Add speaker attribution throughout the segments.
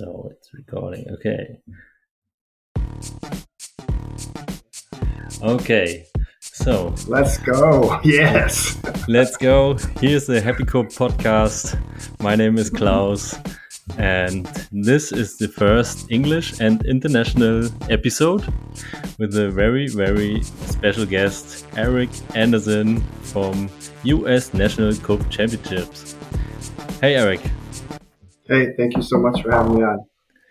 Speaker 1: So it's recording. Okay. Okay. So
Speaker 2: let's go. Yes.
Speaker 1: let's go. Here's the Happy Kubb podcast. My name is Klaus, and this is the first English and international episode with a very, very special guest, Eric Anderson from US National Kubb Championships. Hey, Eric.
Speaker 2: Hey, thank you so much for having me on.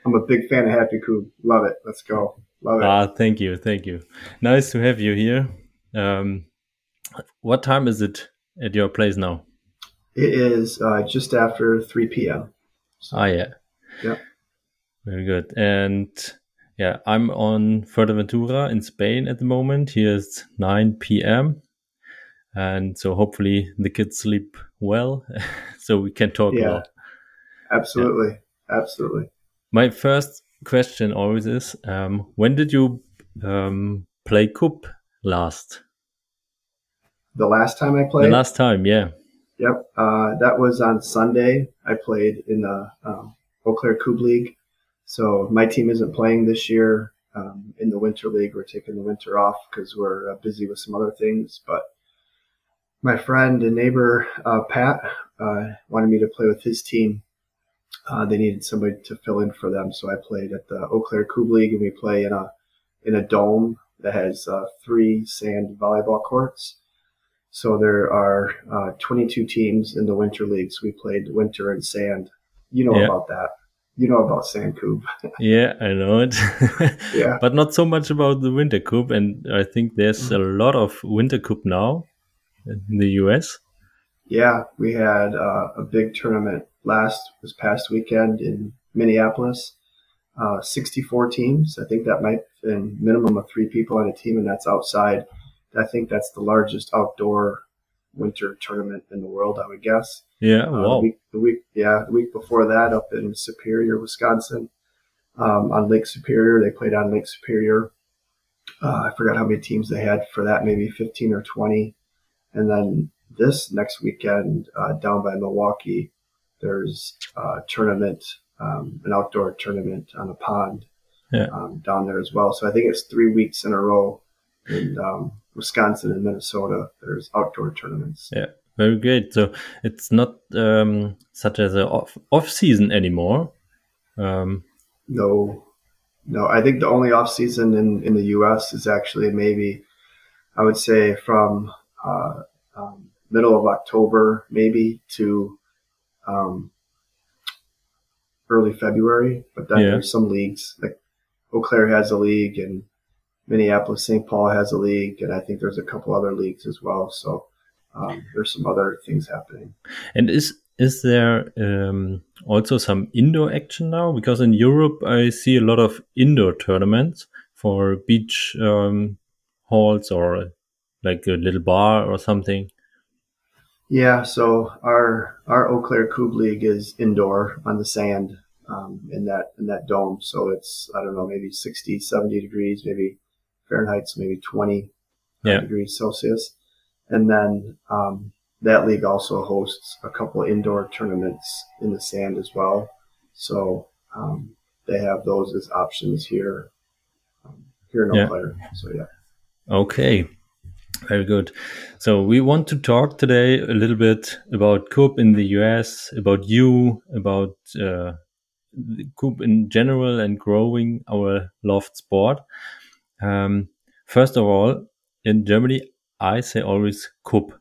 Speaker 2: I'm a big fan of Happy Kubb. Love it. Let's go. Love it.
Speaker 1: Ah, thank you, thank you. Nice to have you here. Um, what time is it at your place now?
Speaker 2: It is uh, just after 3 p.m.
Speaker 1: So, ah, yeah.
Speaker 2: Yeah.
Speaker 1: Very good. And yeah, I'm on Fuerteventura in Spain at the moment. Here it's 9 p.m. And so hopefully the kids sleep well so we can talk
Speaker 2: yeah,
Speaker 1: well.
Speaker 2: Absolutely. Yeah. Absolutely.
Speaker 1: My first question always is um, when did you um, play Kubb last?
Speaker 2: The last time I played?
Speaker 1: The last time, yeah.
Speaker 2: Yep. Uh, that was on Sunday. I played in the um, Eau Claire Kubb League. So my team isn't playing this year um, in the Winter League. We're taking the winter off because we're uh, busy with some other things. But my friend and neighbor, uh, Pat, uh, wanted me to play with his team. Uh, they needed somebody to fill in for them. So I played at the Eau Claire Kubb League and we play in a, in a dome that has uh, three sand volleyball courts. So there are uh, 22 teams in the winter leagues. We played winter and sand. You know yeah. about that. You know about sand kubb.
Speaker 1: yeah, I know it.
Speaker 2: yeah,
Speaker 1: but not so much about the winter kubb. And I think there's a lot of winter kubb now in the US.
Speaker 2: Yeah, we had uh, a big tournament last this past weekend in Minneapolis. Uh, 64 teams. I think that might been minimum of three people on a team, and that's outside. I think that's the largest outdoor winter tournament in the world. I would guess.
Speaker 1: Yeah.
Speaker 2: Uh,
Speaker 1: wow.
Speaker 2: The week, the week, yeah, the week before that, up in Superior, Wisconsin, um, on Lake Superior, they played on Lake Superior. Uh, I forgot how many teams they had for that, maybe 15 or 20. And then this next weekend, uh, down by Milwaukee, there's a tournament, um, an outdoor tournament on a pond
Speaker 1: yeah.
Speaker 2: um, down there as well. So I think it's three weeks in a row in um, Wisconsin and Minnesota. There's outdoor tournaments.
Speaker 1: Yeah, very great. So it's not um, such as a off off season anymore. Um,
Speaker 2: no, no. I think the only off season in in the U.S. is actually maybe I would say from uh, um, middle of October maybe to um, early February. But then
Speaker 1: Yeah.
Speaker 2: there's some leagues like Eau Claire has a league and Minneapolis St. Paul has a league, and I think there's a couple other leagues as well. So um, there's some other things happening.
Speaker 1: And is is there um, also some indoor action now? Because in Europe, I see a lot of indoor tournaments for beach um, halls or like a little bar or something.
Speaker 2: Yeah, so our our Eau Claire Kubb League is indoor on the sand um, in that in that dome. So it's I don't know maybe 60, 70 degrees, maybe Fahrenheit's maybe 20
Speaker 1: Yeah.
Speaker 2: degrees Celsius, and then um, that league also hosts a couple indoor tournaments in the sand as well. So um, they have those as options here um, here in Eau
Speaker 1: Yeah.
Speaker 2: So yeah.
Speaker 1: Okay, very good. So we want to talk today a little bit about Kubb in the US, about you, about uh, Kubb in general, and growing our loved sport. Um, first of all, in Germany, I say always Coop.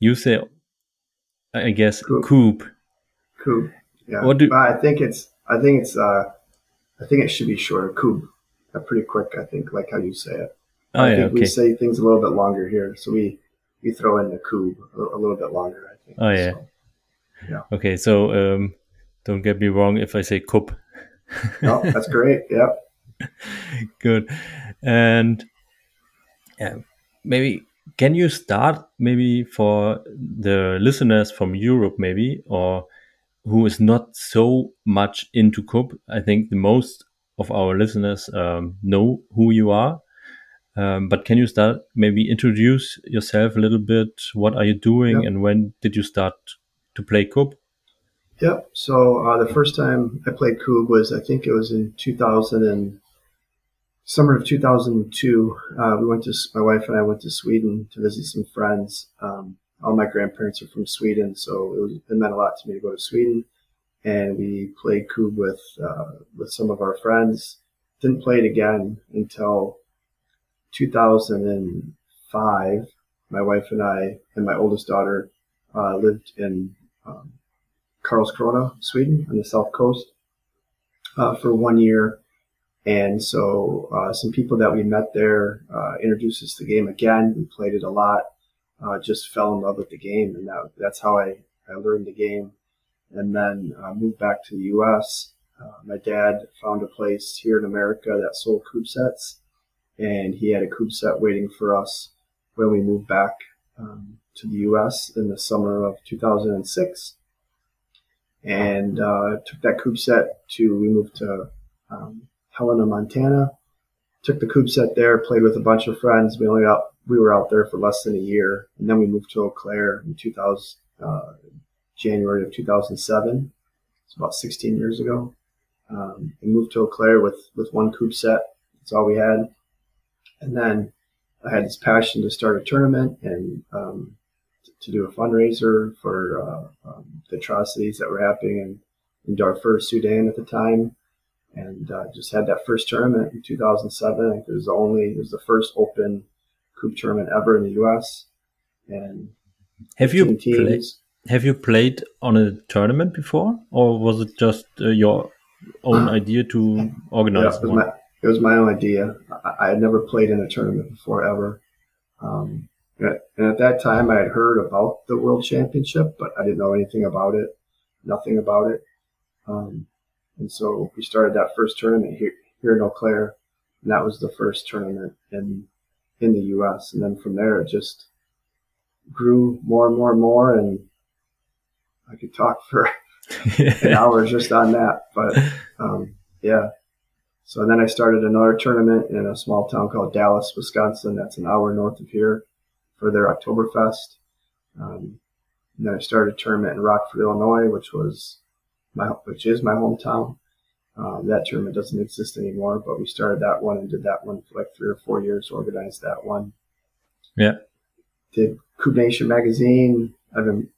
Speaker 1: You say, I guess,
Speaker 2: Coop.
Speaker 1: Coop.
Speaker 2: Coupe. Yeah.
Speaker 1: What do-
Speaker 2: I think it's I think it's uh I think it should be shorter. Coupe. Uh, pretty quick, I think, like how you say it.
Speaker 1: Oh,
Speaker 2: I
Speaker 1: yeah,
Speaker 2: think we say things a little bit longer here. So we we throw in the coupe a, a little bit longer, I think.
Speaker 1: Oh, yeah.
Speaker 2: So,
Speaker 1: Okay, so um, don't get me wrong if I say Coop.
Speaker 2: no, that's great. Yep.
Speaker 1: Good. And yeah, maybe can you start maybe for the listeners from Europe, maybe, or who is not so much into Coop? I think the most of our listeners um, know who you are. Um, but can you start maybe introduce yourself a little bit? What are you doing,
Speaker 2: Yeah.
Speaker 1: and when did you start to play Kubb?
Speaker 2: Yep. So uh, the first time I played Kubb was I think it was in 2000 and summer of 2002. Uh, we went to my wife and I went to Sweden to visit some friends. Um, all my grandparents are from Sweden, so it, was, it meant a lot to me to go to Sweden. And we played Kubb with uh, with some of our friends. Didn't play it again until 2005. My wife and I and my oldest daughter uh, lived in um, Karlskrona, Sweden, on the south coast uh, for one year. And so uh, some people that we met there uh, introduced us to the game again. We played it a lot, uh, just fell in love with the game. And that, that's how I, I learned the game. And then uh, moved back to the U.S. My dad found a place here in America that sold Kubb sets. And he had a Kubb set waiting for us when we moved back um, to the U.S. in the summer of 2006 and uh, took that Kubb set to we moved to um, Helena, Montana. Took the Kubb set there, played with a bunch of friends. We only out we were out there for less than a year, and then we moved to Eau Claire in 2000 uh, January of 2007. It's about 16 years ago. Um, we moved to Eau Claire with with one Kubb set. That's all we had, and then I had this passion to start a tournament and um, to do a fundraiser for uh, um, the atrocities that were happening in, in Darfur, Sudan at the time. And uh, just had that first tournament in 2007. I think it was the only, it was the first open Kubb tournament ever in the U.S. And
Speaker 1: have you played? Have you played on a tournament before, or was it just uh, your own idea to organize
Speaker 2: yeah, it one? My, it was my own idea. I, I, had never played in a tournament before ever. Um, and at that time, I had heard about the World Championship, but I didn't know anything about it, nothing about it. Um, and so we started that first tournament here, here in Eau Claire, and that was the first tournament in in the U.S. And then from there, it just grew more and more and more, and I could talk for an hour just on that. But um, yeah, so then I started another tournament in a small town called Dallas, Wisconsin. That's an hour north of here for their Oktoberfest. Um, and then I started a tournament in Rockford, Illinois, which was my, which is my hometown. Um, that tournament doesn't exist anymore, but we started that one and did that one for like three or four years, organized that one.
Speaker 1: Yeah.
Speaker 2: Did Kubb Nation magazine. I've been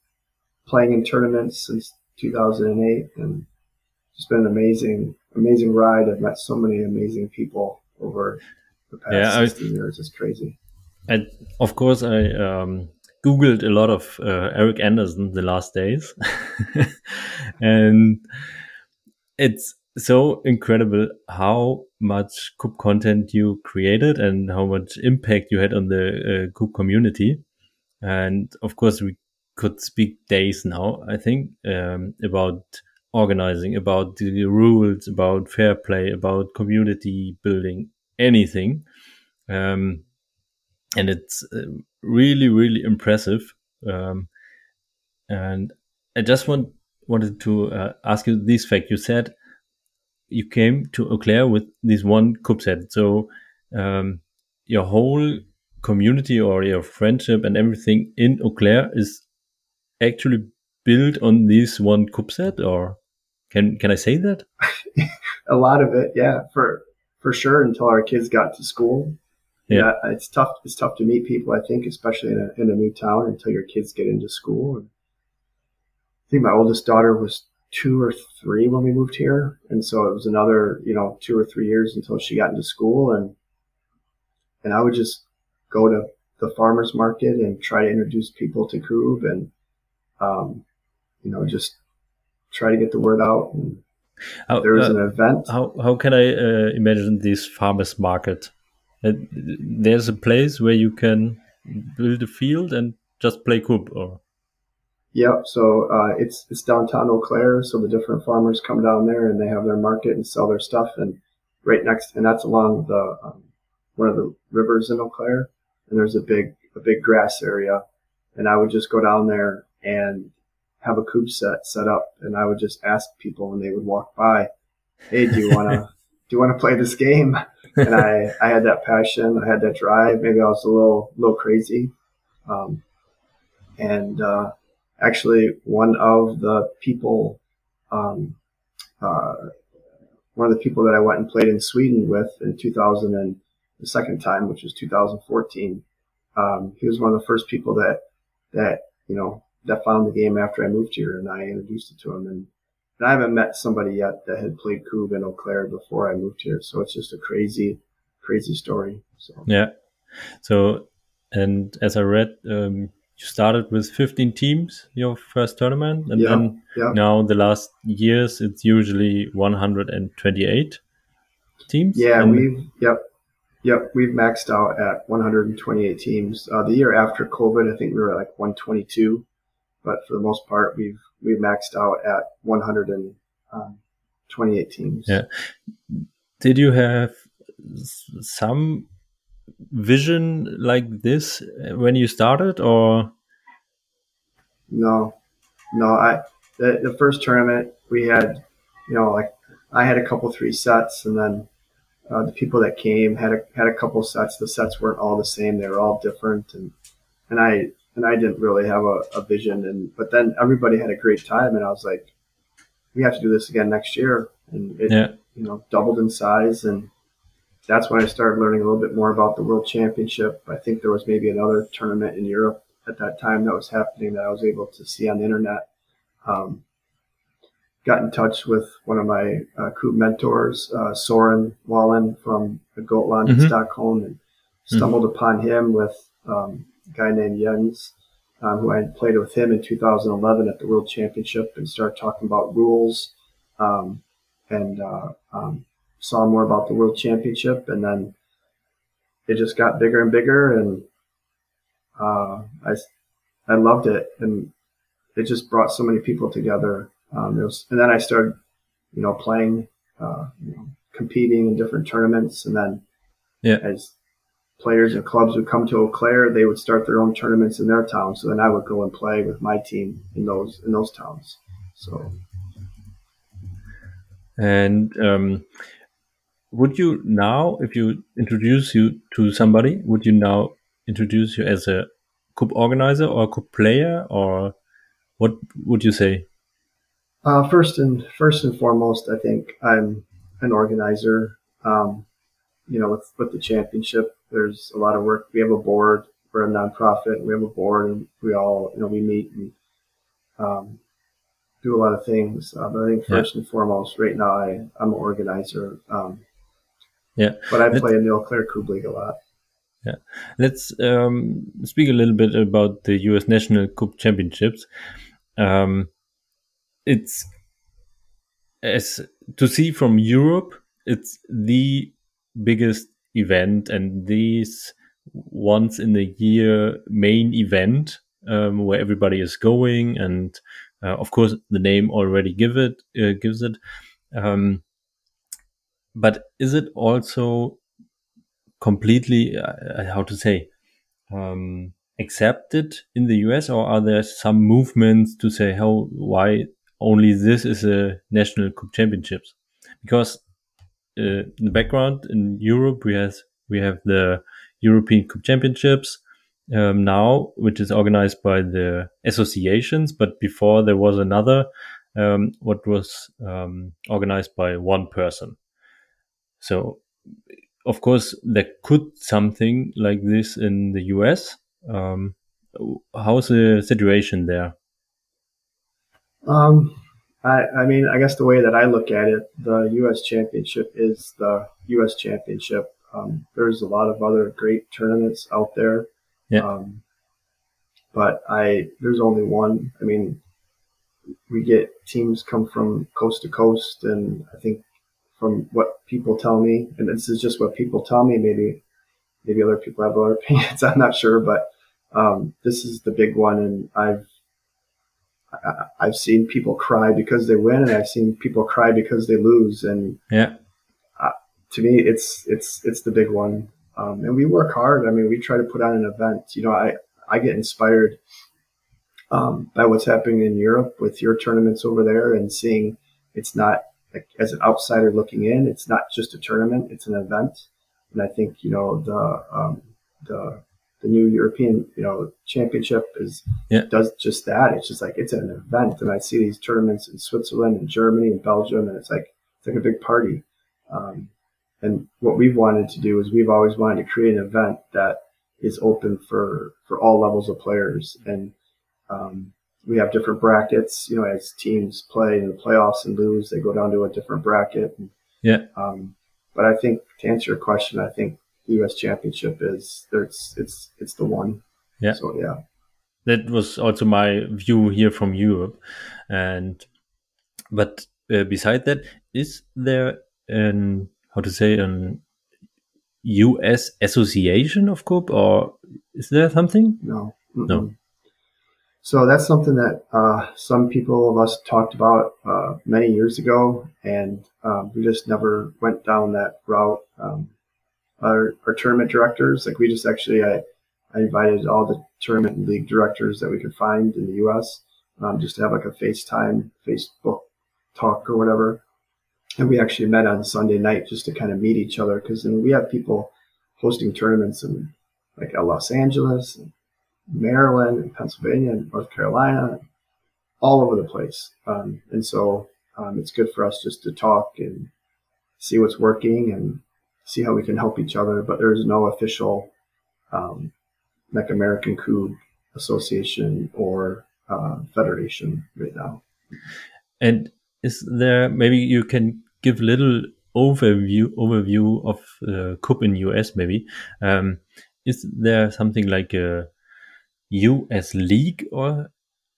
Speaker 2: playing in tournaments since 2008 and it's been an amazing, amazing ride. I've met so many amazing people over the past yeah, 16 was, years. It's crazy.
Speaker 1: And of course, I um, googled a lot of uh, Eric Anderson the last days, and it's so incredible how much Kubb content you created and how much impact you had on the uh, Kubb community. And of course, we could speak days now. I think um, about organizing, about the rules, about fair play, about community building, anything. Um, and it's uh, really really impressive. Um, and i just want wanted to uh, ask you this fact. You said you came to Eau Claire with this one Kubb set so um, your whole community or your friendship and everything in Eau Claire is actually built on this one Kubb set or can can i say that
Speaker 2: a lot of it yeah for for sure until our kids got to school yeah. yeah, it's tough. It's tough to meet people. I think, especially in a in a new town, until your kids get into school. And I think my oldest daughter was two or three when we moved here, and so it was another, you know, two or three years until she got into school, and and I would just go to the farmers market and try to introduce people to Kubb, and um, you know, just try to get the word out. And how, there was uh, an event.
Speaker 1: How how can I uh, imagine this farmers market? there's a place where you can build a field and just play kubb or
Speaker 2: Yep. So uh, it's it's downtown Eau Claire. So the different farmers come down there and they have their market and sell their stuff. And right next, and that's along the um, one of the rivers in Eau Claire. And there's a big a big grass area. And I would just go down there and have a Kubb set set up. And I would just ask people when they would walk by, "Hey, do you want to do you want to play this game?" and I, I had that passion. I had that drive. Maybe I was a little, little crazy. Um, and, uh, actually one of the people um, uh, one of the people that I went and played in Sweden with in 2000 and the second time, which was 2014. Um, he was one of the first people that that you know that found the game after I moved here, and I introduced it to him. And, and I haven't met somebody yet that had played Kubb in Eau Claire before I moved here, so it's just a crazy, crazy story. So
Speaker 1: yeah. So, and as I read, um, you started with 15 teams your first tournament, and
Speaker 2: Yeah,
Speaker 1: then
Speaker 2: yeah.
Speaker 1: now the last years it's usually 128 teams.
Speaker 2: Yeah,
Speaker 1: And-
Speaker 2: we've yep, yep, we've maxed out at 128 teams. Uh, the year after COVID, I think we were like 122, but for the most part, we've we've maxed out at 128 teams.
Speaker 1: Yeah. did you have some vision like this when you started, or
Speaker 2: No, no. I the, the first tournament we had, you know, like I had a couple three sets, and then uh, the people that came had a had a couple sets. The sets weren't all the same; they were all different, and and I and I didn't really have a, a vision. And but then everybody had a great time, and I was like, we have to do this again next year, and it
Speaker 1: yeah,
Speaker 2: you know doubled in size, and that's when I started learning a little bit more about the World Championship. I think there was maybe another tournament in Europe at that time that was happening that I was able to see on the internet. Um, got in touch with one of my uh, Kubb mentors, uh, Soren Wallen from Gotland in
Speaker 1: Mhm.
Speaker 2: Stockholm, and stumbled upon him with um, a guy named Jens, um, who I had played with him in 2011 at the World Championship, and started talking about rules, um, and uh, um, saw more about the World Championship, and then it just got bigger and bigger, and uh, I I loved it, and it just brought so many people together. Um, was, and then I started, you know, playing, uh, you know, competing in different tournaments, and then
Speaker 1: Yeah.
Speaker 2: as players and clubs would come to Eau Claire, they would start their own tournaments in their town. So then I would go and play with my team in those in those towns. So
Speaker 1: and um, would you now, if you introduce you to somebody, would you now introduce you as a kubb organizer or a kubb player, or what would you say?
Speaker 2: Uh, first and first and foremost, I think I'm an organizer. Um, you know, with with the championship, there's a lot of work. We have a board. We're a nonprofit. We have a board, and we all you know we meet and um, do a lot of things. Uh, but I think
Speaker 1: Yeah.
Speaker 2: first and foremost, right now, I I'm an organizer. Um,
Speaker 1: Yeah.
Speaker 2: But I play in the Eau Claire Kubb League a lot.
Speaker 1: Yeah, let's um, speak a little bit about the U.S. National Kubb Championships. Um, it's as to see from Europe, it's the biggest event and these once in a year main event um, where everybody is going, and uh, of course the name already give it uh, gives it. Um, but is it also completely uh, how to say um, accepted in the US, or are there some movements to say how why only this is a national kubb championships? Because uh, in the background in Europe we have we have the European Kubb Championships um, now, which is organized by the associations, but before there was another um, what was um, organized by one person. So of course there could something like this in the US. Um, how's the situation there?
Speaker 2: Um, I, I mean, I guess the way that I look at it, the U.S. Championship is the U.S. Championship. Um, there's a lot of other great tournaments out there.
Speaker 1: Yeah.
Speaker 2: Um, but I, there's only one. I mean, we get teams come from coast to coast, and I think from what people tell me, and this is just what people tell me. Maybe, maybe other people have other opinions. I'm not sure, but um, this is the big one, and I've I've seen people cry because they win, and I've seen people cry because they lose. And
Speaker 1: Yeah,
Speaker 2: to me, it's it's it's the big one. Um, and we work hard. I mean, we try to put on an event. You know, I I get inspired um, by what's happening in Europe with your tournaments over there, and seeing it's not like as an outsider looking in. It's not just a tournament; it's an event. And I think you know the um, the the new European, you know, championship is
Speaker 1: Yeah.
Speaker 2: does just that. It's just like it's an event, and I see these tournaments in Switzerland and Germany and Belgium, and it's like it's like a big party. Um, and what we've wanted to do is we've always wanted to create an event that is open for for all levels of players, and um, we have different brackets. You know, as teams play in the playoffs and lose, they go down to a different bracket. And,
Speaker 1: Yeah.
Speaker 2: Um, but I think to answer your question, I think the U.S. Championship is there's it's it's the one.
Speaker 1: Yeah.
Speaker 2: So yeah.
Speaker 1: that was also my view here from Europe. And but uh, beside that, is there an how to say an U.S. association of Kubb, or is there something?
Speaker 2: No.
Speaker 1: No.
Speaker 2: Mm-mm. So that's something that uh, some people of us talked about uh, many years ago, and um, we just never went down that route. Um, our, our tournament directors, like we just actually, I, I invited all the tournament league directors that we could find in the U.S. Um, just to have like a FaceTime, Facebook talk or whatever. And we actually met on Sunday night just to kind of meet each other because then we have people hosting tournaments in like Los Angeles, and Maryland, and Pennsylvania, and North Carolina, all over the place. Um, and so um, it's good for us just to talk and see what's working and see how we can help each other. But there's no official um, like American Kubb Association or uh, Federation right now.
Speaker 1: And is there maybe you can give a little overview overview of uh, Kubb in US maybe? Um, is there something like a US league or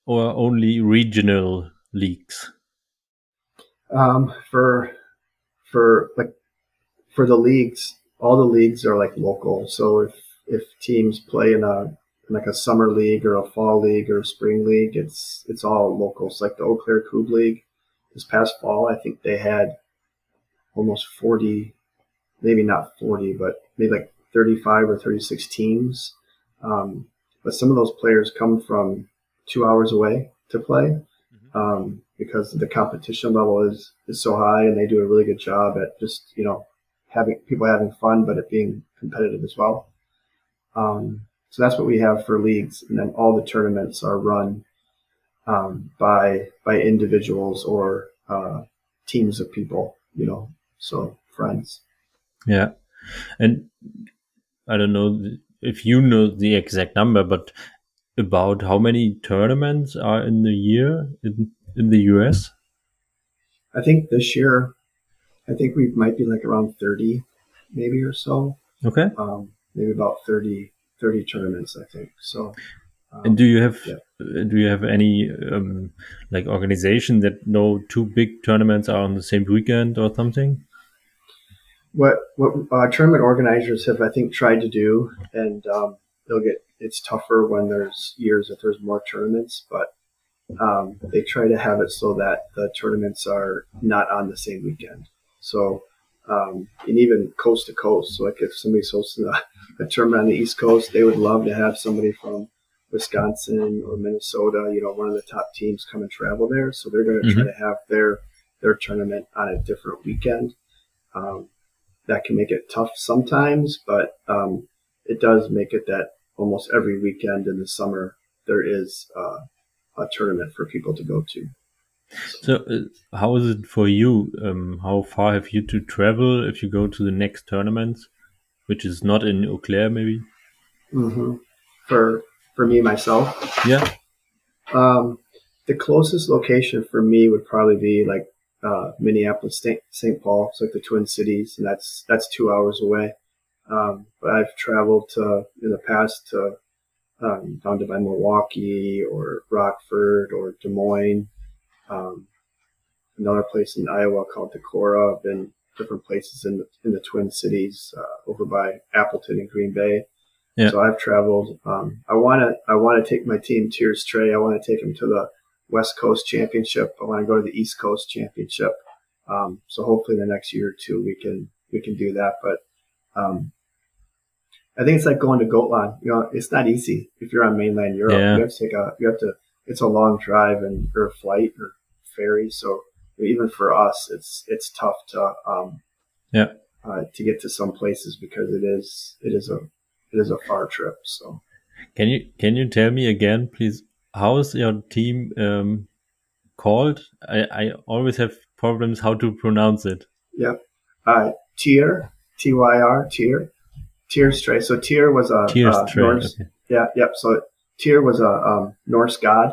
Speaker 1: or only regional leagues?
Speaker 2: Um, for for like for the leagues, all the leagues are like local. So if if teams play in a in like a summer league or a fall league or a spring league, it's it's all local. It's like the Eau Claire Kubb League. This past fall, I think they had almost forty, maybe not forty, but maybe like thirty-five or thirty-six teams. Um, but some of those players come from two hours away to play um, because the competition level is is so high, and they do a really good job at just you know having people having fun, but it being competitive as well. Um, so that's what we have for leagues, and then all the tournaments are run um, by by individuals or uh, teams of people, you know, so friends.
Speaker 1: Yeah, and I don't know if you know the exact number, but about how many tournaments are in the year in in the US?
Speaker 2: I think this year, I think we might be like around thirty, maybe or so.
Speaker 1: Okay.
Speaker 2: Um, maybe about 30, 30 tournaments, I think. So. Um,
Speaker 1: And do you have
Speaker 2: yeah.
Speaker 1: uh, do you have any um, like organization that no two big tournaments are on the same weekend or something?
Speaker 2: what what uh, tournament organizers have I think tried to do, and um, they'll get it's tougher when there's years that there's more tournaments, but um, they try to have it so that the tournaments are not on the same weekend. So um, and even coast to coast. So like if somebody's hosting a, a tournament on the East Coast, they would love to have somebody from Wisconsin or Minnesota, you know, one of the top teams come and travel there. So they're going to try to have their their tournament on a different weekend. Um, that can make it tough sometimes, but um, it does make it that almost every weekend in the summer there is uh, a tournament for people to go to.
Speaker 1: So, uh, how is it for you? Um, how far have you to travel if you go to the next tournament, which is not in Eau Claire, maybe?
Speaker 2: hmm For for me myself,
Speaker 1: Yeah.
Speaker 2: um, the closest location for me would probably be like uh, Minneapolis, St. Paul. It's like the Twin Cities, and that's that's two hours away. Um, but I've traveled to in the past to um, down to by Milwaukee or Rockford or Des Moines. Um, another place in Iowa called Decorah. I've been different places in the, in the Twin Cities, uh, over by Appleton and Green Bay.
Speaker 1: Yeah.
Speaker 2: So I've traveled. Um, I want to I want to take my team Tyr's Trey. I want to take them to the West Coast Championship. I want to go to the East Coast Championship. Um, so hopefully in the next year or two we can we can do that. But um, I think it's like going to Gotland. You know, it's not easy if you're on mainland Europe.
Speaker 1: Yeah.
Speaker 2: You have to take a you have to. It's a long drive and or a flight or ferry. So even for us, it's it's tough to um,
Speaker 1: Yeah.
Speaker 2: uh, to get to some places because it is it is a it is a far trip. So,
Speaker 1: can you can you tell me again, please? How is your team um, called? I, I always have problems how to pronounce it.
Speaker 2: Yep, uh, Tyr T Y R Tyr Tyr Stray. So Tyr was a uh, Norse.
Speaker 1: okay.
Speaker 2: Yeah, yep. So Tyr was a um, Norse god,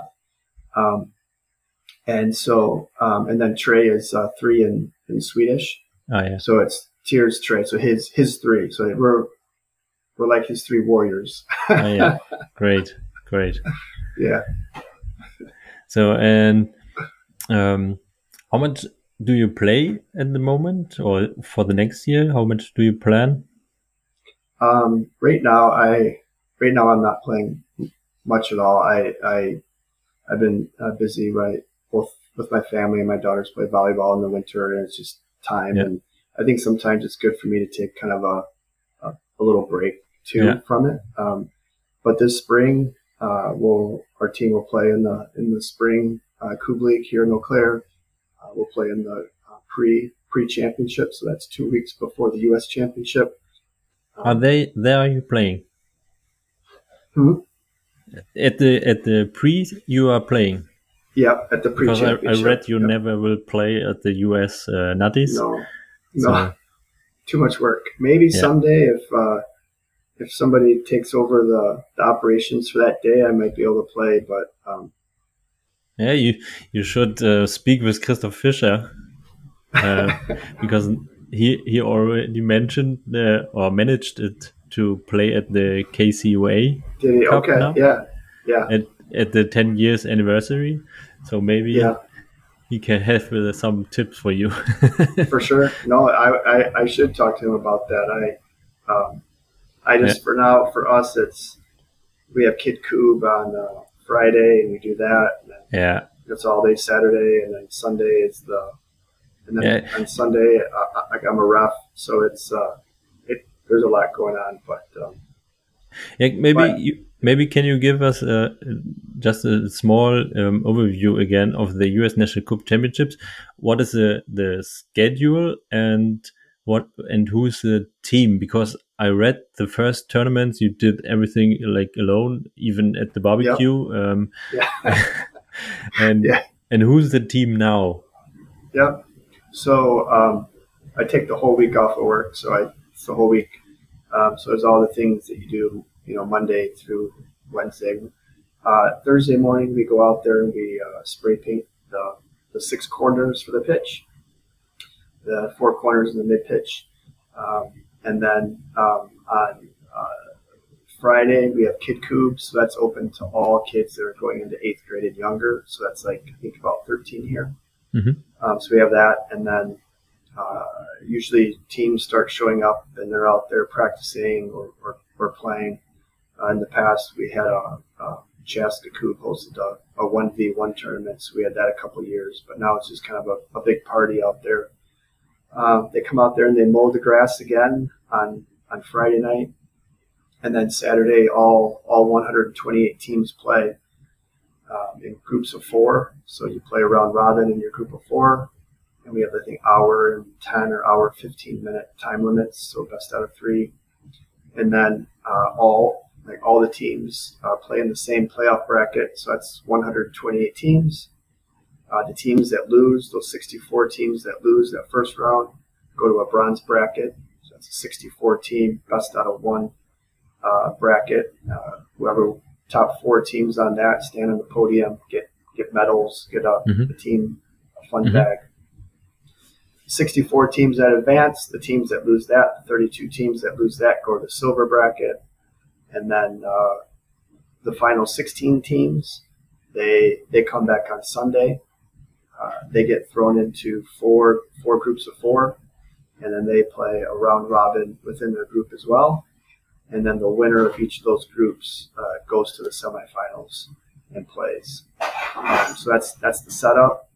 Speaker 2: um, and so um, and then Trey is uh, three in in Swedish.
Speaker 1: Ah, yeah.
Speaker 2: So it's Tyr's Trey. So his his three. So we're we're like his three warriors.
Speaker 1: Ah, yeah. Great, great.
Speaker 2: yeah.
Speaker 1: So, and um, how much do you play at the moment, or for the next year? How much do you plan?
Speaker 2: Um, right now, I right now I'm not playing much at all. I I I've been uh, busy right both with my family and my daughters play volleyball in the winter, and it's just time.
Speaker 1: Yeah.
Speaker 2: And I think sometimes it's good for me to take kind of a a, a little break too
Speaker 1: Yeah.
Speaker 2: from it. Um, but this spring, uh, we'll our team will play in the in the spring uh, League here in Eau Claire. Uh, we'll play in the uh, pre pre championship, so that's two weeks before the U.S. championship.
Speaker 1: Are they there? Are you playing
Speaker 2: Hmm?
Speaker 1: at the at the pre? You are playing
Speaker 2: Yeah, at the pre
Speaker 1: because I, I read you never will play at the US uh, Nutties.
Speaker 2: No, no,
Speaker 1: So-
Speaker 2: too much work. Maybe
Speaker 1: Yeah.
Speaker 2: someday if uh, if somebody takes over the, the operations for that day, I might be able to play. But um,
Speaker 1: Yeah, you you should uh, speak with Christoph Fischer uh, because he he already mentioned uh, or managed it to play at the KCUA
Speaker 2: did he?
Speaker 1: Cup
Speaker 2: Okay,
Speaker 1: now?
Speaker 2: yeah, yeah,
Speaker 1: at at the 10 years anniversary. So maybe
Speaker 2: yeah,
Speaker 1: he can have uh, some tips for you.
Speaker 2: for sure. No, I, I I should talk to him about that. I um, I just for now for us it's we have Kid Kubb on uh, Friday and we do that. And then
Speaker 1: yeah,
Speaker 2: it's all day Saturday, and then Sunday is the, and then
Speaker 1: Yeah.
Speaker 2: on Sunday I, I, I'm a ref, so it's uh, it there's a lot going on, but um,
Speaker 1: yeah. Maybe
Speaker 2: But-
Speaker 1: you, maybe can you give us uh, just a small um, overview again of the U.S. National Kubb Championships? What is the the schedule and what and who's the team? Because I read the first tournaments you did everything like alone, even at the barbecue. Um,
Speaker 2: yeah,
Speaker 1: and
Speaker 2: Yeah.
Speaker 1: and who's the team now?
Speaker 2: yep. So um, I take the whole week off of work, so I it's the whole week. Um, so there's all the things that you do, you know, Monday through Wednesday. Uh, Thursday morning we go out there and we uh, spray paint the the six corners for the pitch, the four corners in the mid pitch, um, and then um, on uh, Friday we have Kid Kubb, so that's open to all kids that are going into eighth grade and younger. So that's like I think about 13 here.
Speaker 1: Mhm.
Speaker 2: Um, so we have that, and then uh, usually teams start showing up and they're out there practicing or, or, or playing. Uh, in the past, we had a, a Chaska Kubb hosted a, a 1v1 tournament, so we had that a couple years, but now it's just kind of a, a big party out there. Um, they come out there and they mow the grass again on, on Friday night. And then Saturday, all, all 128 teams play um, in groups of four. So you play around round robin in your group of four. And we have, I think, hour and 10 or hour 15 minute time limits. So best out of three. And then uh, all, like all the teams uh, play in the same playoff bracket. So that's 128 teams. Uh, the teams that lose, those 64 teams that lose that first round, go to a bronze bracket. So that's a 64 team, best out of one uh, bracket. Uh, whoever top four teams on that stand on the podium, get get medals, get a,
Speaker 1: Mhm.
Speaker 2: a team a fun
Speaker 1: Mhm.
Speaker 2: bag. 64 teams that advance, the teams that lose that, 32 teams that lose that go to the silver bracket. And then uh, the final 16 teams, they they come back on Sunday. Uh, they get thrown into four four groups of four, and then they play a round robin within their group as well. And then the winner of each of those groups uh, goes to the semifinals and plays. Um, so that's that's the setup.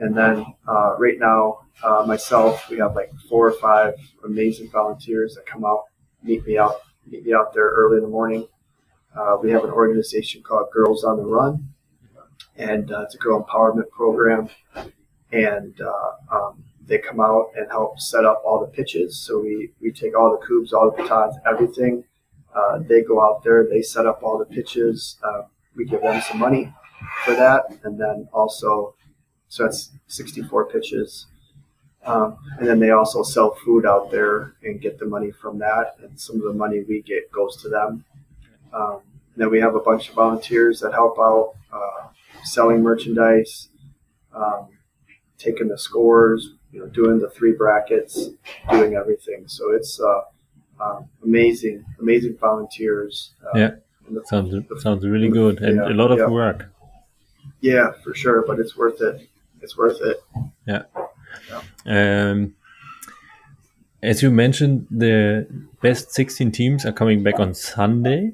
Speaker 2: And then uh, right now, uh, myself, we have like four or five amazing volunteers that come out, meet me out, me out there early in the morning. Uh, we have an organization called Girls on the Run, and uh, it's a girl empowerment program. And uh, um, they come out and help set up all the pitches. So we, we take all the kubbs, all the batons, everything, Uh, they go out there, they set up all the pitches. Uh, we give them some money for that, and then also, so that's 64 pitches. Um, and then they also sell food out there and get the money from that, and some of the money we get goes to them. Um, then we have a bunch of volunteers that help out uh, selling merchandise, um, taking the scores, you know, doing the three brackets, doing everything. So it's uh, um, amazing, amazing volunteers.
Speaker 1: Uh, yeah, the, sounds the, sounds really good and yeah, a lot of
Speaker 2: yeah.
Speaker 1: work.
Speaker 2: Yeah, for sure, but it's worth it. It's worth it.
Speaker 1: Yeah. Yeah. Um, as you mentioned, the best 16 teams are coming back on Sunday.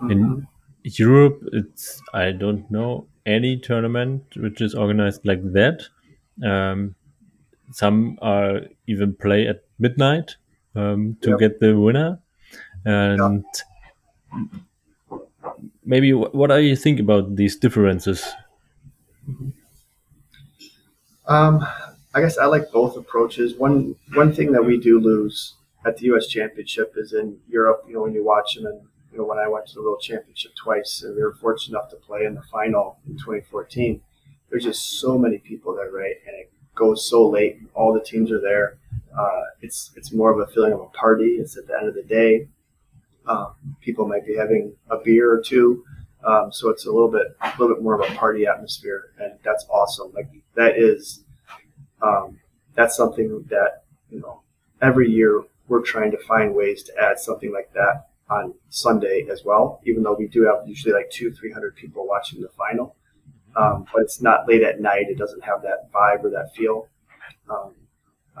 Speaker 1: Mm-hmm. In Europe, it's I don't know any tournament which is organized like that. Um, some are even play at midnight um, to yep. get the winner. And maybe what do you think about these differences?
Speaker 2: Um, I guess I like both approaches. One one thing that we do lose at the U.S. Championship is in Europe. You know, when you watch them, and you know, when I went to the World Championship twice, and we were fortunate enough to play in the final in 2014. There's just so many people there, right? And it goes so late. All the teams are there. Uh, it's it's more of a feeling of a party. It's at the end of the day. Um, people might be having a beer or two, um, so it's a little bit a little bit more of a party atmosphere, and that's awesome. Like that is um, that's something that you know every year we're trying to find ways to add something like that on Sunday as well. Even though we do have usually like two three hundred people watching the final, um, but it's not late at night. It doesn't have that vibe or that feel. Um,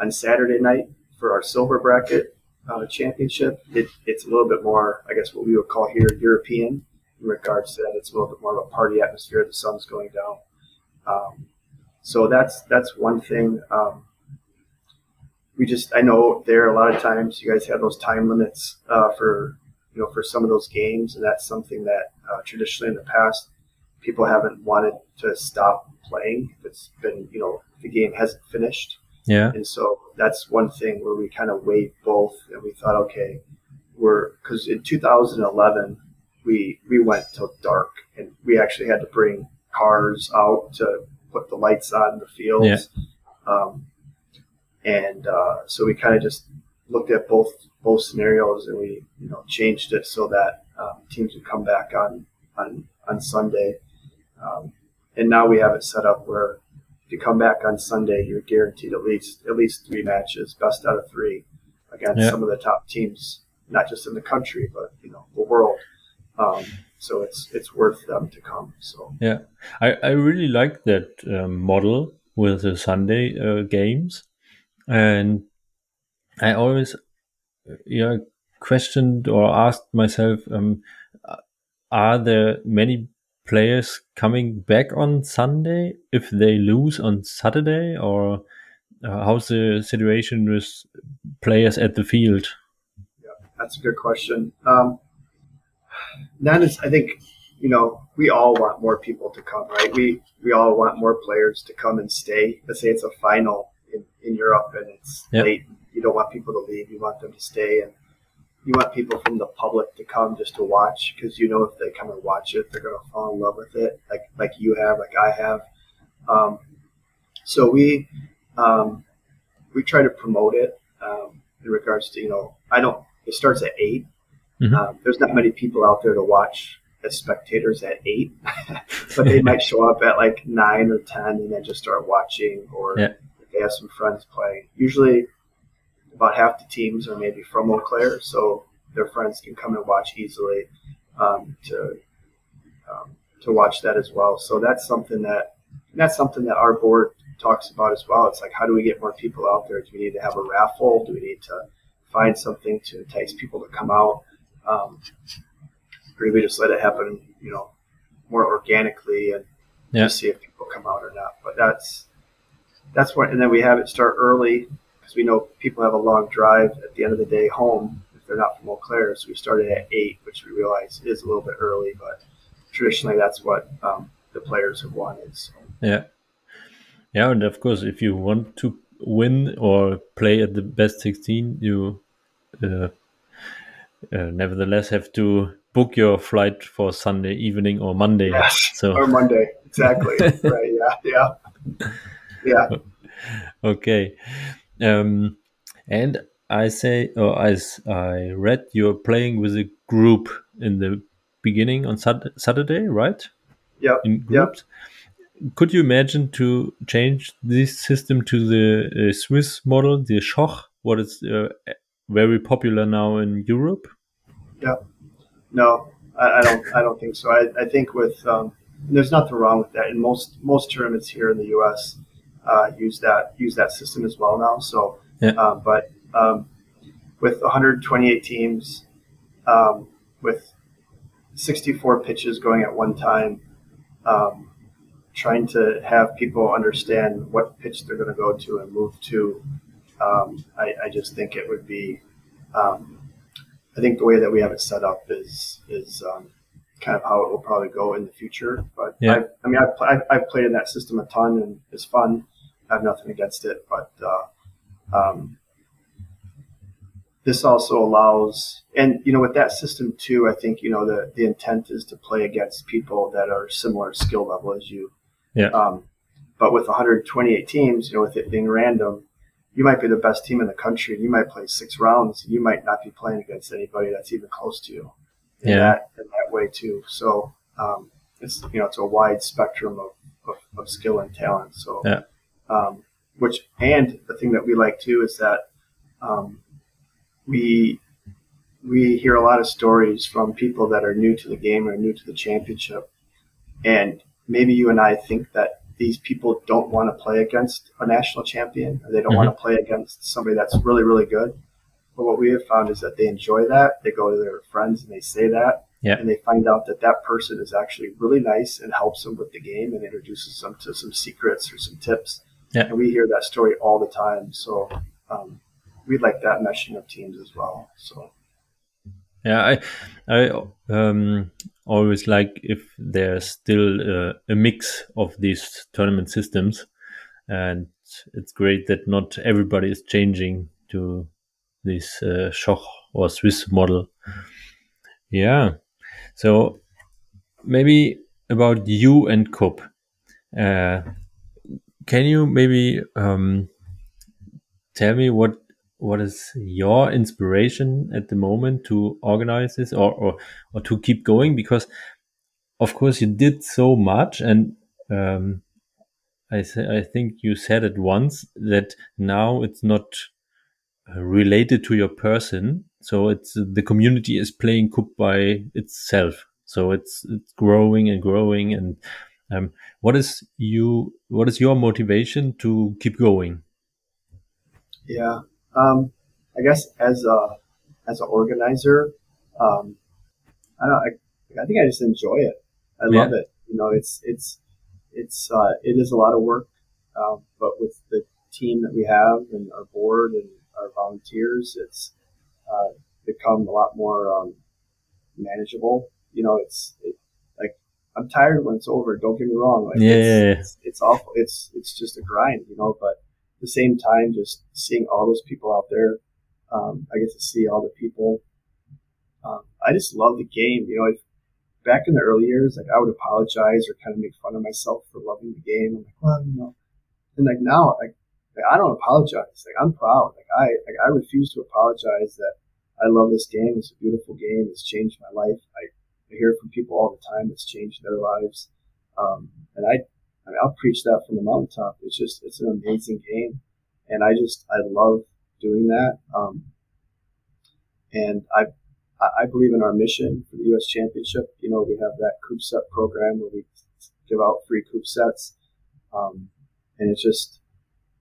Speaker 2: on Saturday night for our silver bracket uh, championship, it, it's a little bit more, I guess, what we would call here European in regards to that. It's a little bit more of a party atmosphere. The sun's going down. Um, so that's that's one thing. Um, we just I know there a lot of times you guys have those time limits uh, for you know for some of those games, and that's something that uh, traditionally in the past people haven't wanted to stop playing. It's been you know the game hasn't finished.
Speaker 1: Yeah.
Speaker 2: And so that's one thing where we kind of weighed both, and we thought, okay, we're because in 2011 we we went till dark, and we actually had to bring cars out to put the lights on the fields. Yeah. Um, and uh, so we kind of just looked at both both scenarios, and we you know changed it so that um, teams would come back on on on Sunday. Um, and now we have it set up where if you come back on Sunday, you're guaranteed at least at least three matches, best out of three, against yeah. some of the top teams, not just in the country, but you know the world. Um, so it's it's worth them to come. So
Speaker 1: yeah, I I really like that um, model with the Sunday uh, games, and I always yeah questioned or asked myself, um, are there many players coming back on Sunday if they lose on Saturday, or uh, how's the situation with players at the field?
Speaker 2: Yeah, that's a good question. Um, that is, I think, you know, we all want more people to come, right? We we all want more players to come and stay. Let's say it's a final in, in Europe and it's yep. late. You don't want people to leave. You want them to stay and you want people from the public to come just to watch because you know if they come and watch it, they're going to fall in love with it, like like you have, like I have. Um, so we um, we try to promote it um, in regards to you know I don't. It starts at 8 mm-hmm. Um, there's not many people out there to watch as spectators at eight, but they might show up at like nine or ten and then just start watching, or yeah. they have some friends playing. Usually about half the teams are maybe from Eau Claire, so their friends can come and watch easily um, to um, to watch that as well. So that's something that that's something that our board talks about as well. It's like how do we get more people out there? Do we need to have a raffle? Do we need to find something to entice people to come out? Um, or we just let it happen? You know, more organically and yeah. see if people come out or not. But that's that's what, and then we have it start early because we know people have a long drive at the end of the day home if they're not from Eau Claire. So we started at eight, which we realize is a little bit early, but traditionally that's what um, the players have wanted. So.
Speaker 1: Yeah, yeah, and of course, if you want to win or play at the best sixteen, you uh, uh, nevertheless have to book your flight for Sunday evening or Monday.
Speaker 2: Yes, so or Monday, exactly. right? Yeah, yeah, yeah.
Speaker 1: Okay, um, and I say, or as I read, you're playing with a group in the beginning on Saturday, right?
Speaker 2: Yeah.
Speaker 1: In groups. Yep. Could you imagine to change this system to the uh, Swiss model, the Schoch, what is uh, very popular now in Europe?
Speaker 2: Yeah. No, I, I don't. I don't think so. I, I think with um, there's nothing wrong with that. And most most tournaments here in the U.S. Uh, use that use that system as well now. So,
Speaker 1: yeah.
Speaker 2: Uh, but um, with 128 teams, um, with 64 pitches going at one time, um, trying to have people understand what pitch they're going to go to and move to. Um, I, I, just think it would be. Um, I think the way that we have it set up is is um, kind of how it will probably go in the future. But
Speaker 1: yeah.
Speaker 2: I, I mean, I've, I've, I've, played in that system a ton and it's fun. I have nothing against it, but uh, um, this also allows, and you know, with that system too, I think you know the the intent is to play against people that are similar skill level as you.
Speaker 1: Yeah.
Speaker 2: Um, but with 128 teams, you know, with it being random, you might be the best team in the country, and you might play six rounds, and you might not be playing against anybody that's even close to you. In
Speaker 1: yeah.
Speaker 2: That, in that way too. So um, it's you know it's a wide spectrum of, of, of skill and talent. So
Speaker 1: yeah.
Speaker 2: Um, which and the thing that we like too is that um, we we hear a lot of stories from people that are new to the game or new to the championship, and maybe you and I think that these people don't want to play against a national champion or they don't mm-hmm. want to play against somebody that's really really good. But what we have found is that they enjoy that. They go to their friends and they say that.
Speaker 1: Yeah.
Speaker 2: And they find out that that person is actually really nice and helps them with the game and introduces them to some secrets or some tips.
Speaker 1: Yeah.
Speaker 2: And we hear that story all the time. So um, we like that meshing of teams as well. So.
Speaker 1: Yeah, I, I um, always like if there's still uh, a mix of these tournament systems, and it's great that not everybody is changing to this uh, Schoch or Swiss model. Yeah, so maybe about you and Kubb. Uh, can you maybe um, tell me what what is your inspiration at the moment to organize this or, or, or to keep going? Because of course you did so much and, um, I, I think you said it once that now it's not uh, related to your person. So it's the community is playing Kubb by itself. So it's, it's growing and growing. And, um, what is you, what is your motivation to keep going?
Speaker 2: Yeah. Um, I guess as a as an organizer, um, I don't. I, I think I just enjoy it. I yeah. love it. You know, it's it's it's uh, it is a lot of work, um, but with the team that we have and our board and our volunteers, it's uh, become a lot more um, manageable. You know, it's it, like I'm tired when it's over. Don't get me wrong. Like,
Speaker 1: yeah,
Speaker 2: it's, it's, it's awful. It's it's just a grind. You know, but the same time, just seeing all those people out there, um, I get to see all the people. Um, I just love the game. You know, back in the early years, like I would apologize or kind of make fun of myself for loving the game. I'm like, well, you know, and like now, like, like I don't apologize. Like I'm proud. Like I, like I refuse to apologize that I love this game. It's a beautiful game. It's changed my life. I, I hear from people all the time. It's changed their lives. Um, and I, I mean, I'll preach that from the mountaintop. It's just, it's an amazing game. And I just, I love doing that. Um, and I, I believe in our mission for the U.S. Championship. You know, we have that Kubb set program where we give out free Kubb sets. Um, and it's just,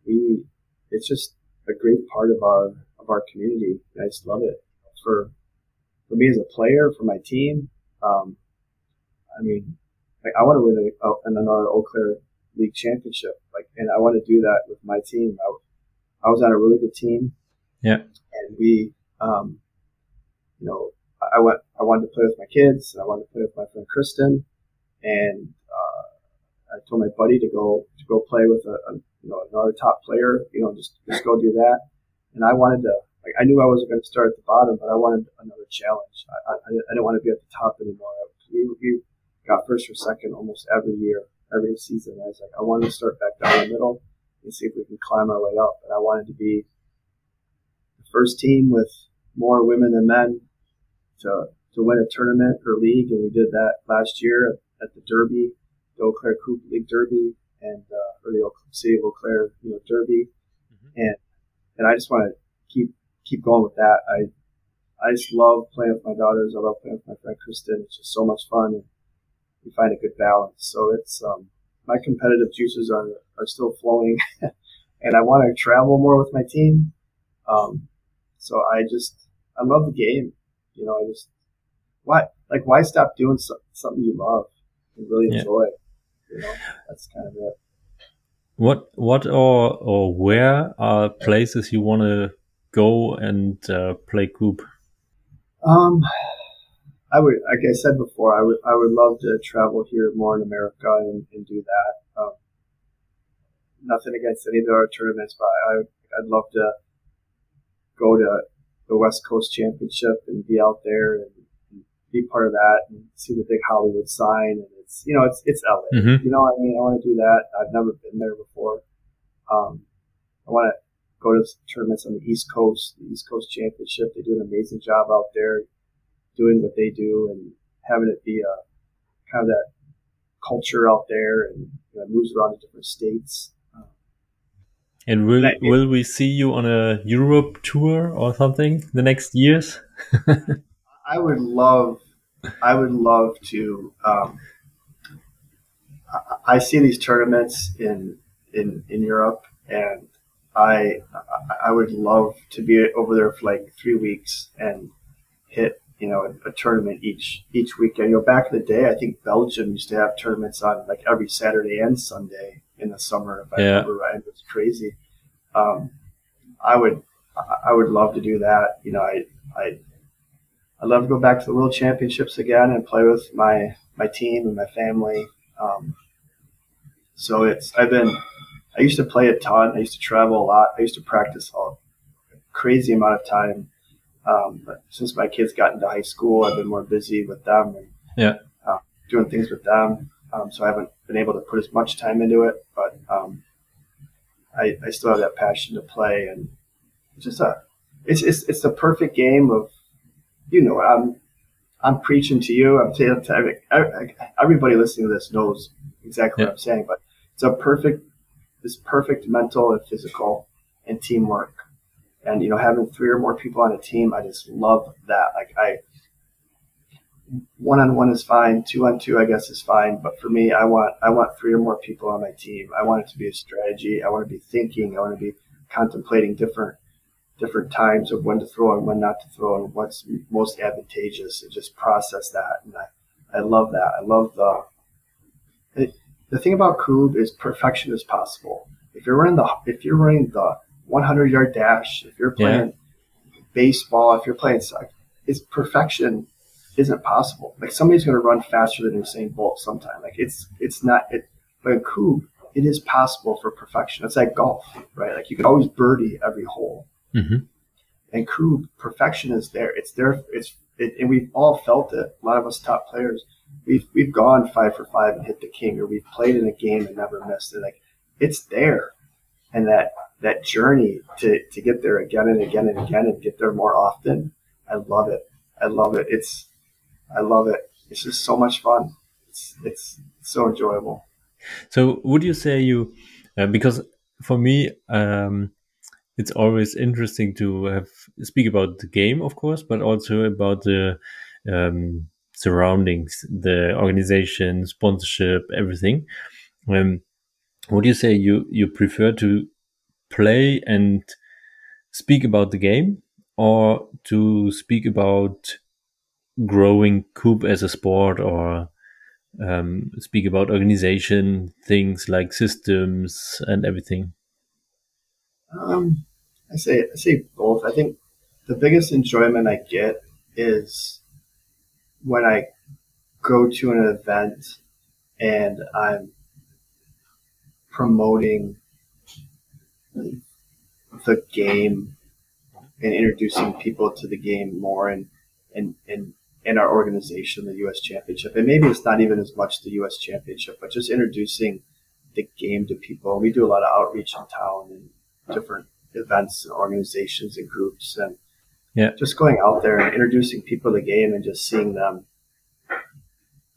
Speaker 2: we, it's just a great part of our, of our community. I just love it for, for me as a player, for my team. Um, I mean, like I want to win a, a, another Eau Claire League championship. Like, and I want to do that with my team. I, I was on a really good team.
Speaker 1: Yeah.
Speaker 2: And we, um, you know, I went, I wanted to play with my kids and I wanted to play with my friend Kristen. And, uh, I told my buddy to go, to go play with a, a, you know, another top player, you know, just, just go do that. And I wanted to, like I knew I wasn't going to start at the bottom, but I wanted another challenge. I, I, I didn't want to be at the top anymore. We, we got first or second almost every year, every season. I was like, I wanted to start back down the middle and see if we can climb our way up. And I wanted to be the first team with more women than men to to win a tournament or league, and we did that last year at, at the Derby, the Eau Claire Kubb League Derby, and uh, or the City of Eau Claire, you know, Derby, mm-hmm. and and I just want to keep keep going with that. I I just love playing with my daughters. I love playing with my friend Kristen. It's just so much fun, and we find a good balance. So it's um, my competitive juices are are still flowing, and I want to travel more with my team. Um, so I just I love the game. You know, I just why like why stop doing so, something you love and really yeah. enjoy? You know, that's kind of it.
Speaker 1: What what or or where are places you want to go and uh, play kubb?
Speaker 2: Um, I would, like I said before, I would I would love to travel here more in America and, and do that. Um, nothing against any of our tournaments, but I I'd love to go to the West Coast Championship and be out there and, and be part of that and see the big Hollywood sign. And it's you know it's it's LA. Mm-hmm. You know I mean I want to do that. I've never been there before. Um, I want to go to tournaments on the East Coast, the East Coast Championship. They do an amazing job out there doing what they do and having it be a kind of that culture out there and you know, moves around to different states.
Speaker 1: And will will we see you on a Europe tour or something the next years?
Speaker 2: I would love, I would love to. Um, I, I see these tournaments in in in Europe, and I I would love to be over there for like three weeks and hit you know a, a, tournament each each weekend. You know, back in the day, I think Belgium used to have tournaments on like every Saturday and Sunday in the summer. If I yeah. remember right, it was crazy. Um, I would I would love to do that. You know, I I I love to go back to the World Championships again and play with my my team and my family. Um, so it's I've been I used to play a ton. I used to travel a lot. I used to practice a crazy amount of time. Um, but since my kids got into high school, I've been more busy with them and
Speaker 1: yeah.
Speaker 2: uh, doing things with them. Um, so I haven't been able to put as much time into it, but um, I, I still have that passion to play, and it's just a it's it's, it's the perfect game of you know I'm I'm preaching to you. I'm telling to everybody listening to this knows exactly yeah. what I'm saying, but it's a perfect this perfect mental and physical and teamwork. And, you know, having three or more people on a team, I just love that. Like I, one on one is fine. Two on two, I guess, is fine. But for me, I want, I want three or more people on my team. I want it to be a strategy. I want to be thinking. I want to be contemplating different, different times of when to throw and when not to throw and what's most advantageous and just process that. And I, I love that. I love the, it, the thing about Kubb is perfection is possible. If you're running the if you're running the 100 yard dash, if you're playing yeah. baseball, if you're playing soccer, it's perfection isn't possible. Like somebody's going to run faster than Usain Bolt sometime. Like it's it's not it. But in Kubb, it is possible for perfection. It's like golf, right? Like you can always birdie every hole. Mm-hmm. And Kubb, perfection is there. It's there. It's it, and we've all felt it. A lot of us top players we've we've gone five for five and hit the king, or we've played in a game and never missed it. Like it's there, and that that journey to to get there again and again and again and get there more often. I love it. I love it. It's I love it. It's just so much fun. It's it's so enjoyable.
Speaker 1: So would you say you uh, because for me um, it's always interesting to have speak about the game, of course, but also about the um, surroundings, the organization, sponsorship, everything. Um, would you say you you prefer to play and speak about the game, or to speak about growing kubb as a sport, or um, speak about organization things like systems and everything?
Speaker 2: Um, I say I say both. I think the biggest enjoyment I get is when I go to an event and I'm promoting the game and introducing people to the game more and and and in our organization, the U.S. Championship, and maybe it's not even as much the U.S. Championship, but just introducing the game to people. We do a lot of outreach in town and different events and organizations and groups, and
Speaker 1: yeah,
Speaker 2: just going out there and introducing people to the game and just seeing them.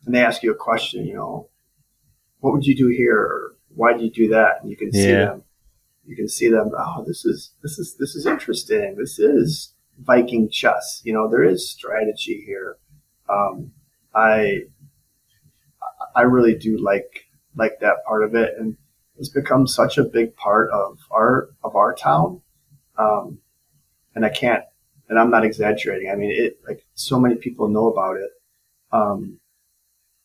Speaker 2: And they ask you a question, you know, what would you do here? Or why did you do that? And you can see
Speaker 1: Yeah.
Speaker 2: them. You can see them. Oh, this is this is this is interesting. This is Viking chess. You know, there is strategy here. Um, I I really do like like that part of it, and it's become such a big part of our of our town. Um, and I can't, and I'm not exaggerating. I mean, it like so many people know about it um,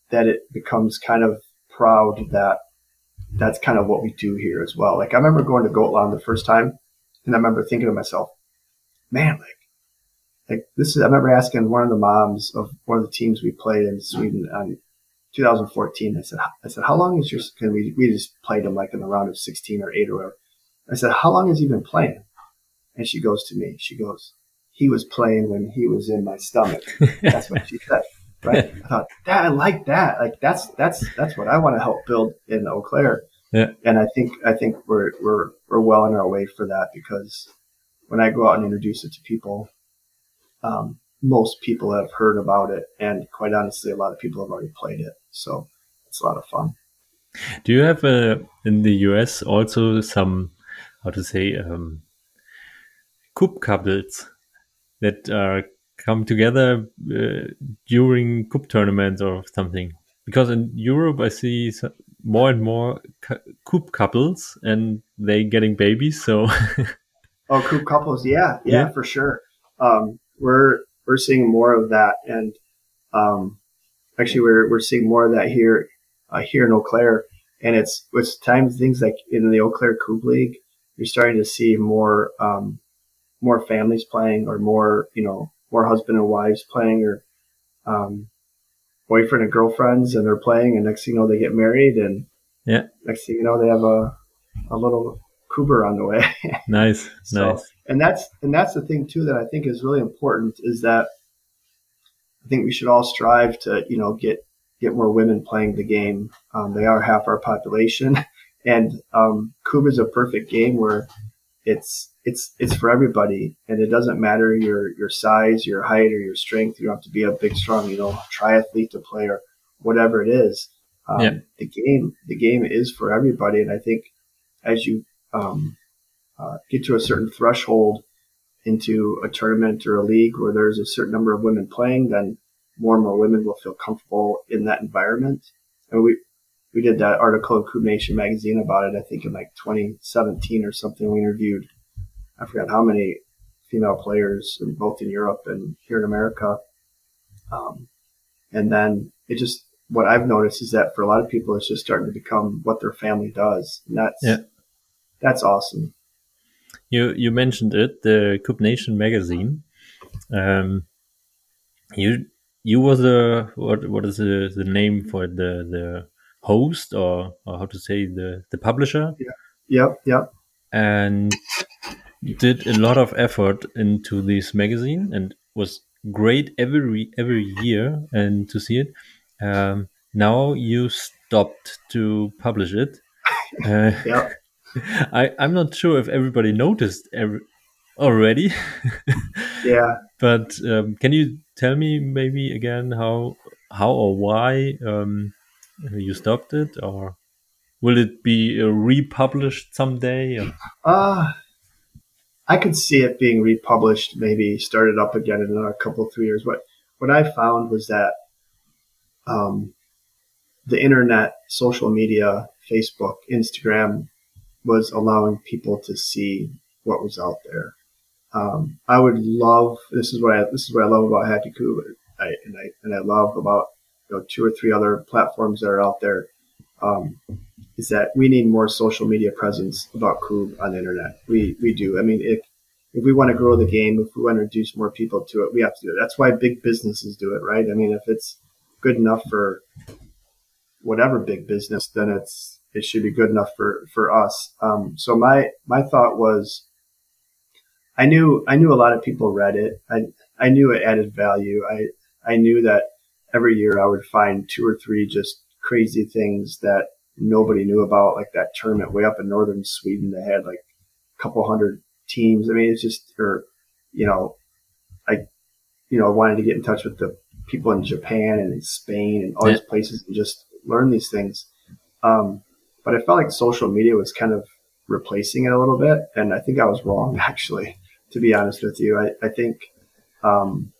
Speaker 2: that it becomes kind of proud that that's kind of what we do here as well. Like I remember going to Gotland the first time, and I remember thinking to myself, man, like like this is. I remember asking one of the moms of one of the teams we played in Sweden on 2014. I said, I said, how long is your? Cause we we just played him like in the round of 16 or eight or whatever. I said, how long has he been playing? And she goes to me. She goes, he was playing when he was in my stomach. That's what she said. Right? I thought, that I like that. Like that's that's that's what I want to help build in Eau Claire.
Speaker 1: Yeah.
Speaker 2: And I think I think we're we're we're well on our way for that because when I go out and introduce it to people, um, most people have heard about it, and quite honestly, a lot of people have already played it. So it's a lot of fun.
Speaker 1: Do you have uh, in the US also some how to say um, kubb couples that are come together uh, during kubb tournaments or something? Because in Europe, I see more and more cu- kubb couples, and they getting babies. So
Speaker 2: Oh, kubb couples, yeah, yeah,
Speaker 1: Yeah.
Speaker 2: for sure. Um, we're we're seeing more of that, and um, actually, we're we're seeing more of that here uh, here in Eau Claire, and it's it's times things like in the Eau Claire Kubb League, you're starting to see more um, more families playing, or more you know more husband and wives playing, or um, boyfriend and girlfriends, and they're playing, and next thing you know, they get married, and
Speaker 1: Yeah.
Speaker 2: next thing you know, they have a a little cougar on the way.
Speaker 1: nice,
Speaker 2: So,
Speaker 1: nice.
Speaker 2: and that's and that's the thing too that I think is really important is that I think we should all strive to you know get get more women playing the game. Um, they are half our population, and um, Kubb is a perfect game where it's it's it's for everybody, and it doesn't matter your your size, your height, or your strength. You don't have to be a big, strong, you know, triathlete to play or whatever it is. Um,
Speaker 1: Yeah.
Speaker 2: The game the game is for everybody, and I think as you um, uh, get to a certain threshold into a tournament or a league where there's a certain number of women playing, then more and more women will feel comfortable in that environment. And we we did that article in Kubb Nation magazine about it. I think in like 2017 or something. We interviewed I forgot how many female players, in, both in Europe and here in America. Um, and then it just what I've noticed is that for a lot of people, it's just starting to become what their family does. And that's
Speaker 1: Yeah.
Speaker 2: that's awesome.
Speaker 1: You you mentioned it, the Kubb Nation magazine. Um, you you was the what what is the, the name for the the host or, or how to say the the publisher Yeah.
Speaker 2: Yep, yep.
Speaker 1: and did a lot of effort into this magazine and was great every every year and to see it. Um, now you stopped to publish it. Uh,
Speaker 2: Yep.
Speaker 1: I, I'm not sure if everybody noticed every, already,
Speaker 2: Yeah.
Speaker 1: but um, can you tell me maybe again how how or why um, you stopped it, or will it be uh, republished someday? Or-
Speaker 2: Uh, I could see it being republished, maybe started up again in another couple, three years. What what I found was that um, the internet, social media, Facebook, Instagram, was allowing people to see what was out there. Um, I would love this is what I this is what I love about Kubb, I, and I and I love about you know two or three other platforms that are out there. Um, is that we need more social media presence about Kubb on the internet. We we do. I mean, if if we want to grow the game, if we want to introduce more people to it, we have to do it. That's why big businesses do it, right? I mean, if it's good enough for whatever big business, then it's it should be good enough for for us. Um, so my my thought was, I knew I knew a lot of people read it. I I knew it added value. I I knew that every year I would find two or three just crazy things that nobody knew about, like that tournament way up in northern Sweden that had like a couple hundred teams. I mean, it's just, or, you know, I, you know, wanted to get in touch with the people in Japan and in Spain and all yeah. these places and just learn these things. Um, but I felt like social media was kind of replacing it a little bit. And I think I was wrong, actually, to be honest with you. I, I think, um,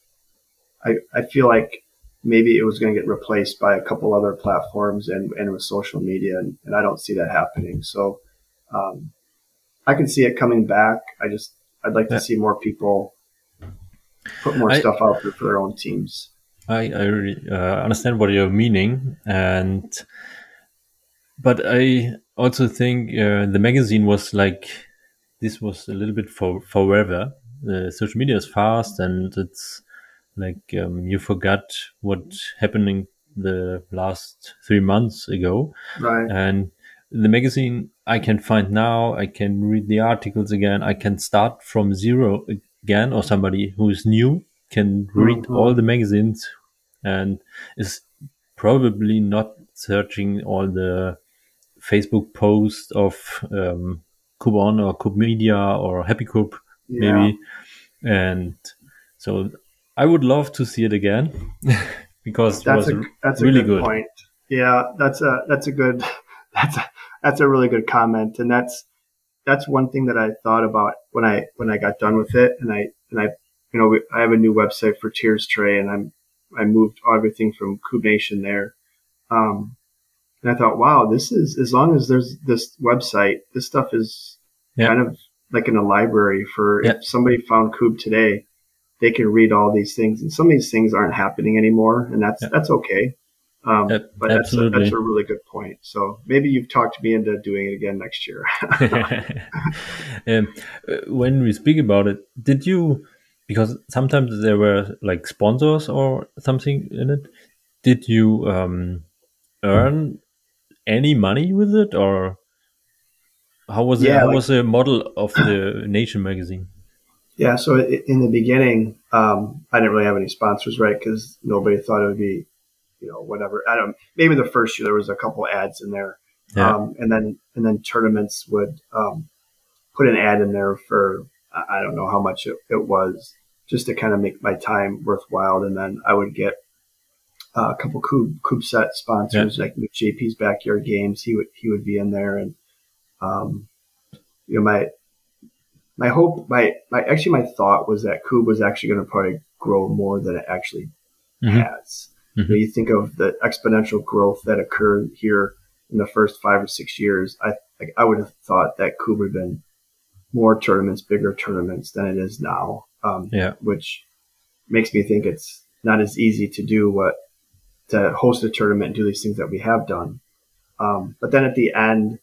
Speaker 2: I, I feel like maybe it was going to get replaced by a couple other platforms and, and with social media. And, and I don't see that happening. So, um, I can see it coming back. I just, I'd like to see more people put more I, stuff out there for their own teams.
Speaker 1: I, I really, uh, understand what you're meaning. And, but I also think uh, the magazine was like, this was a little bit for forever. Uh, social media is fast and it's, like um, you forgot what happening the last three months ago,
Speaker 2: right?
Speaker 1: And the magazine I can find now, I can read the articles again, I can start from zero again, or somebody who is new can read mm-hmm. all the magazines and is probably not searching all the Facebook posts of um, KubeOn or Kubb Media or Happy Kubb, yeah. maybe. And so I would love to see it again because that's a that's really a good, good, point.
Speaker 2: Yeah, that's a that's a good that's a, that's a really good comment, and that's that's one thing that I thought about when I when I got done with it, and I and I you know I have a new website for Tyr's Trey, and I'm I moved everything from Kubb Nation there. Um, and I thought, wow, this is as long as there's this website, this stuff is yeah. kind of like in a library for yeah. if somebody found Kubb today, they can read all these things, and some of these things aren't happening anymore, and that's that's okay. Um, yep, but that's a, that's a really good point. So maybe you've talked me into doing it again next year.
Speaker 1: um, when we speak about it, did you? Because sometimes there were like sponsors or something in it. Did you um, earn any money with it, or how was yeah, it? How like, was the model of the Nation magazine?
Speaker 2: Yeah. So in the beginning, um, I didn't really have any sponsors, right? Because nobody thought it would be, you know, whatever. I don't. Maybe the first year there was a couple ads in there, yeah. um, and then and then tournaments would um, put an ad in there for I don't know how much it, it was, just to kind of make my time worthwhile. And then I would get uh, a couple Kubb, set sponsors yeah. like JP's Backyard Games. He would he would be in there, and um, you know my my hope, my, my actually my thought was that Kubb was actually going to probably grow more than it actually mm-hmm. has. Mm-hmm. You, think of the exponential growth that occurred here in the first five or six years. I like, I would have thought that Kubb would have been more tournaments, bigger tournaments than it is now. Um, yeah, which makes me think it's not as easy to do what to host a tournament and do these things that we have done. Um, but then at the end,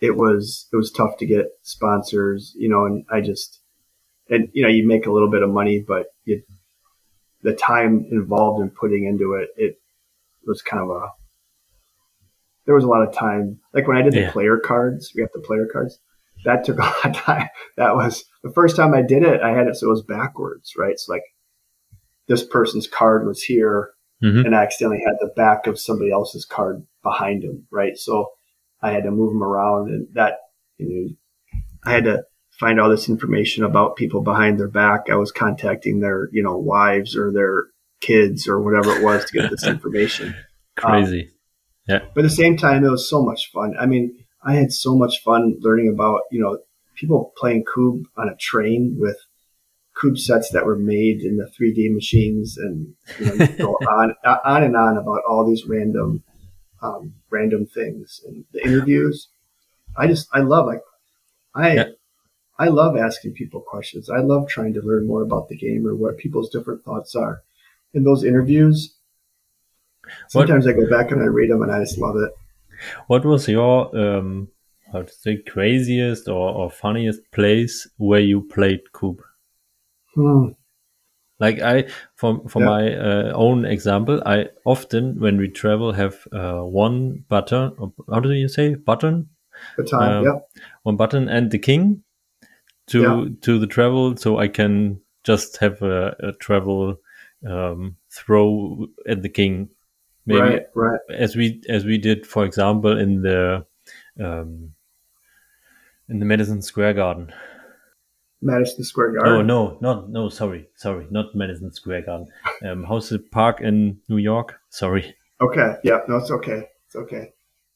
Speaker 2: it was it was tough to get sponsors, you know, and I just and you know you make a little bit of money, but you, the time involved in putting into it, it was kind of a there was a lot of time. Like when I did the player cards, we have the player cards. That took a lot of time. That was the first time I did it. I had it so it was backwards, right? So like this person's card was here, mm-hmm. and I accidentally had the back of somebody else's card behind him, right? So I had to move them around and that, you know, I had to find all this information about people behind their back. I was contacting their, you know, wives or their kids or whatever it was to get this information.
Speaker 1: Crazy. Um, yeah.
Speaker 2: But at the same time, it was so much fun. I mean, I had so much fun learning about, you know, people playing Kubb on a train with Kubb sets that were made in the 3D machines and you know, go on, on and on about all these random um, random things and the interviews. I just I love like I yeah. I love asking people questions. I love trying to learn more about the game or what people's different thoughts are. In those interviews, sometimes what, I go back and I read them and I just love it.
Speaker 1: What was your um, how to say craziest or, or funniest place where you played Kubb? Hmm. Like I, for for yeah. my uh, own example, I often when we travel have uh, one button. How do you say button?
Speaker 2: The time, uh, yeah.
Speaker 1: One button and the king, to
Speaker 2: Yeah.
Speaker 1: to the travel, so I can just have a, a travel um, throw at the king. Maybe
Speaker 2: Right, right.
Speaker 1: as we as we did, for example, in the um, in the Madison Square Garden.
Speaker 2: Madison Square Garden.
Speaker 1: no, not no. Sorry, sorry, not Madison Square Garden. Um, how's the park in New York? Sorry,
Speaker 2: Okay. Yeah. No, it's okay. It's okay.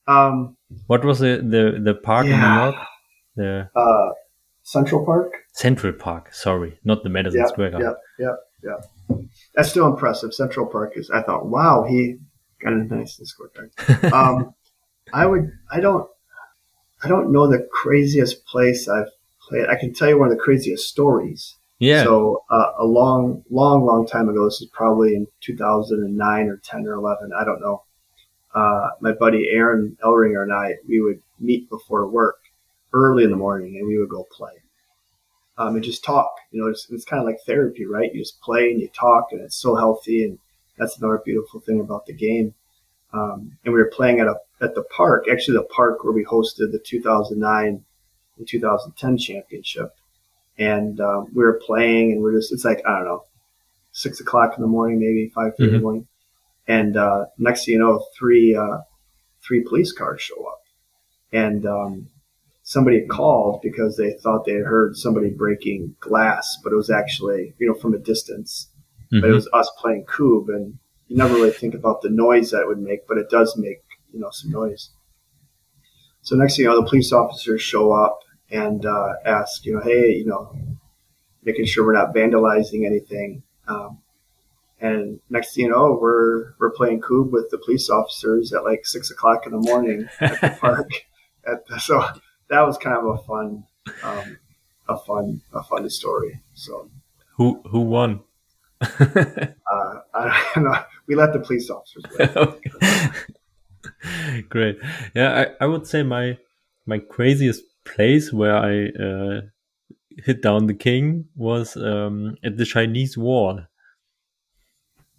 Speaker 2: Um,
Speaker 1: what was the the, the park in New York? The
Speaker 2: uh, Central Park.
Speaker 1: Central Park. Sorry, not the Madison
Speaker 2: Yeah,
Speaker 1: Square Garden.
Speaker 2: yeah, yeah, yeah. That's still impressive. Central Park is. I thought, wow, he got a nice square Park. Um, I would. I don't. I don't know the craziest place I've. I can tell you one of the craziest stories.
Speaker 1: yeah.
Speaker 2: So uh, a long, long, long time ago. This is probably in 2009 or 10 or 11. I don't know. Uh, my buddy Aaron Elringer and I, we would meet before work early in the morning, and we would go play. Um, and just talk. You know, it's, it's kind of like therapy, right? You just play and you talk, and it's so healthy. And that's another beautiful thing about the game. Um, and we were playing at a at the park, actually the park where we hosted the 2009 and 2010 championship. And um, we were playing and we're just it's like i don't know six o'clock in the morning maybe five thirty in the
Speaker 1: Mhm.
Speaker 2: morning. And uh, next thing you know three uh, three police cars show up. And um, somebody called because they thought they had heard somebody breaking glass but it was actually you know from a distance. But it
Speaker 1: Mhm.
Speaker 2: was us playing kubb and you never really think about the noise that it would make but it does make you know some noise. So next thing you know the police officers show up and uh, ask you know hey you know making sure we're not vandalizing anything um, and next thing you know we're we're playing kubb with the police officers at like six o'clock in the morning at the park at the, so that was kind of a fun um, a fun a fun story so
Speaker 1: Who who won?
Speaker 2: uh, I don't know. We let the police officers win.
Speaker 1: Great. Yeah, I, I would say my my craziest place where I uh, hit down the king was um, at the Chinese wall.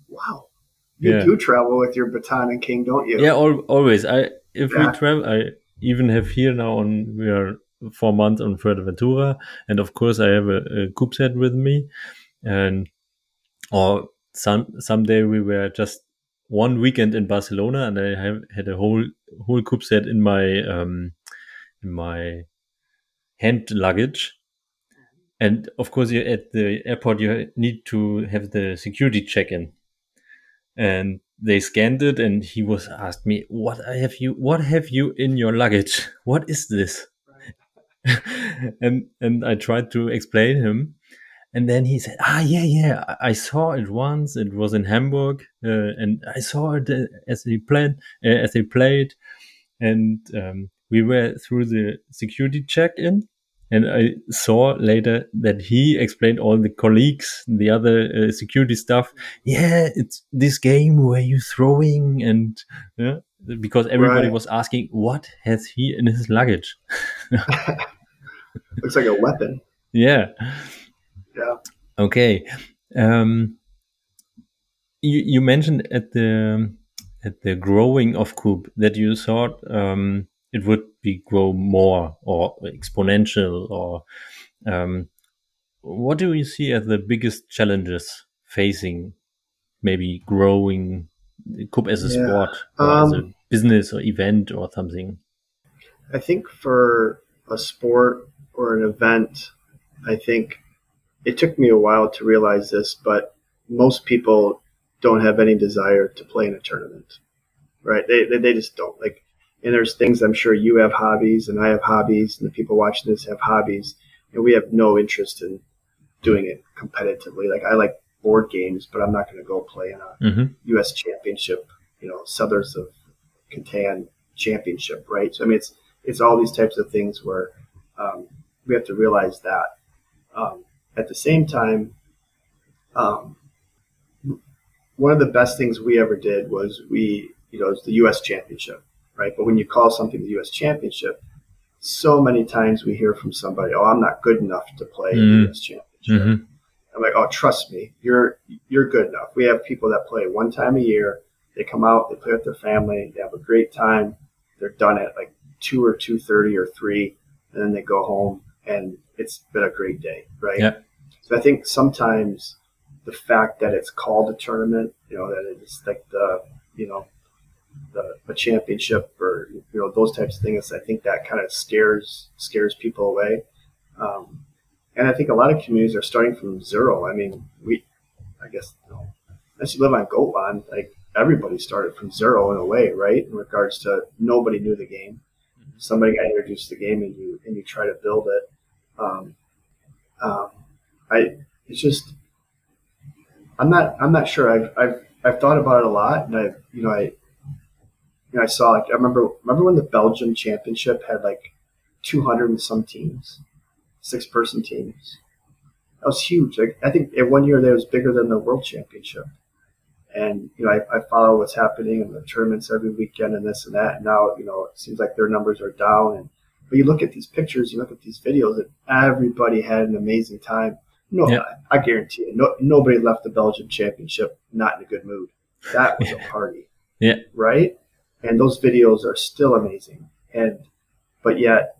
Speaker 2: Wow. You
Speaker 1: Yeah.
Speaker 2: do travel with your baton and king, don't you?
Speaker 1: Yeah, al- always. I if
Speaker 2: Yeah.
Speaker 1: we travel, I even have here now on we are four months on Fuerteventura, and of course I have a, a kubb set with me, and or some someday we were just one weekend in Barcelona, and I have had a whole whole kubb set in my um in my hand luggage. And of course, you at the airport, you need to have the security check in and they scanned it and he was asked me what have you what have you in your luggage? What is this? And and i tried to explain him. And then he said ah yeah yeah i saw it once. It was in hamburg uh, and i saw it uh, as they played uh, as they played. And um, we were through the security check in and I saw later that he explained all the colleagues, the other uh, security stuff. Yeah, it's this game where you throwing and yeah, because everybody
Speaker 2: Right.
Speaker 1: was asking what has he in his luggage.
Speaker 2: Looks like a weapon.
Speaker 1: Yeah.
Speaker 2: Yeah.
Speaker 1: Okay. Um, you, you mentioned at the at the growing of Kubb that you thought um, it would be grow more or exponential or um, what do you see as the biggest challenges facing maybe growing Kubb as a
Speaker 2: Yeah.
Speaker 1: sport or as a
Speaker 2: Um,
Speaker 1: business or event or something?
Speaker 2: I think for a sport or an event, I think it took me a while to realize this, but most people don't have any desire to play in a tournament, right? They, they, they just don't. Like, and there's things I'm sure you have hobbies and I have hobbies and the people watching this have hobbies and we have no interest in doing it competitively. Like, I like board games, but I'm not going to go play in a
Speaker 1: hmm
Speaker 2: U.S. Championship, you know, Settlers of Catan Championship, right? So I mean, it's it's all these types of things where um, we have to realize that. Um, at the same time, um, one of the best things we ever did was we, you know, it's the U.S. Championship, right? But when you call something the U.S. Championship, so many times we hear from somebody, "Oh, I'm not good enough to play in
Speaker 1: Mhm.
Speaker 2: the U.S. Championship."
Speaker 1: hmm
Speaker 2: I'm like, oh, trust me, you're you're good enough. We have people that play one time a year. They come out, they play with their family, they have a great time. They're done at like two or two thirty or three, and then they go home and it's been a great day, right?
Speaker 1: Yeah.
Speaker 2: So I think sometimes the fact that it's called a tournament, you know, that it's like the, you know, a championship or you know those types of things. I think that kind of scares scares people away. Um, and I think a lot of communities are starting from zero. I mean, we, I guess, you know, as you live on Gotland, like everybody started from zero in a way, right? In regards to nobody knew the game. Somebody got introduced to the game and you, and you try to build it. Um, um, I, it's just, I'm not, I'm not sure. I've, I've, I've thought about it a lot and I've you know, I, you know, I saw like, I remember, remember when the Belgium championship had like 200 and some teams, six person teams. That was huge. Like, I think in one year that was bigger than the world championship and you know I, I, follow what's happening in the tournaments every weekend and this and that. And now you know it seems like their numbers are down. And but you look at these pictures, you look at these videos, and everybody had an amazing time. No, I, I, guarantee you, no, nobody left the Belgium Championship not in a good mood. That was a party.
Speaker 1: Yeah.
Speaker 2: Right. And those videos are still amazing. And but yet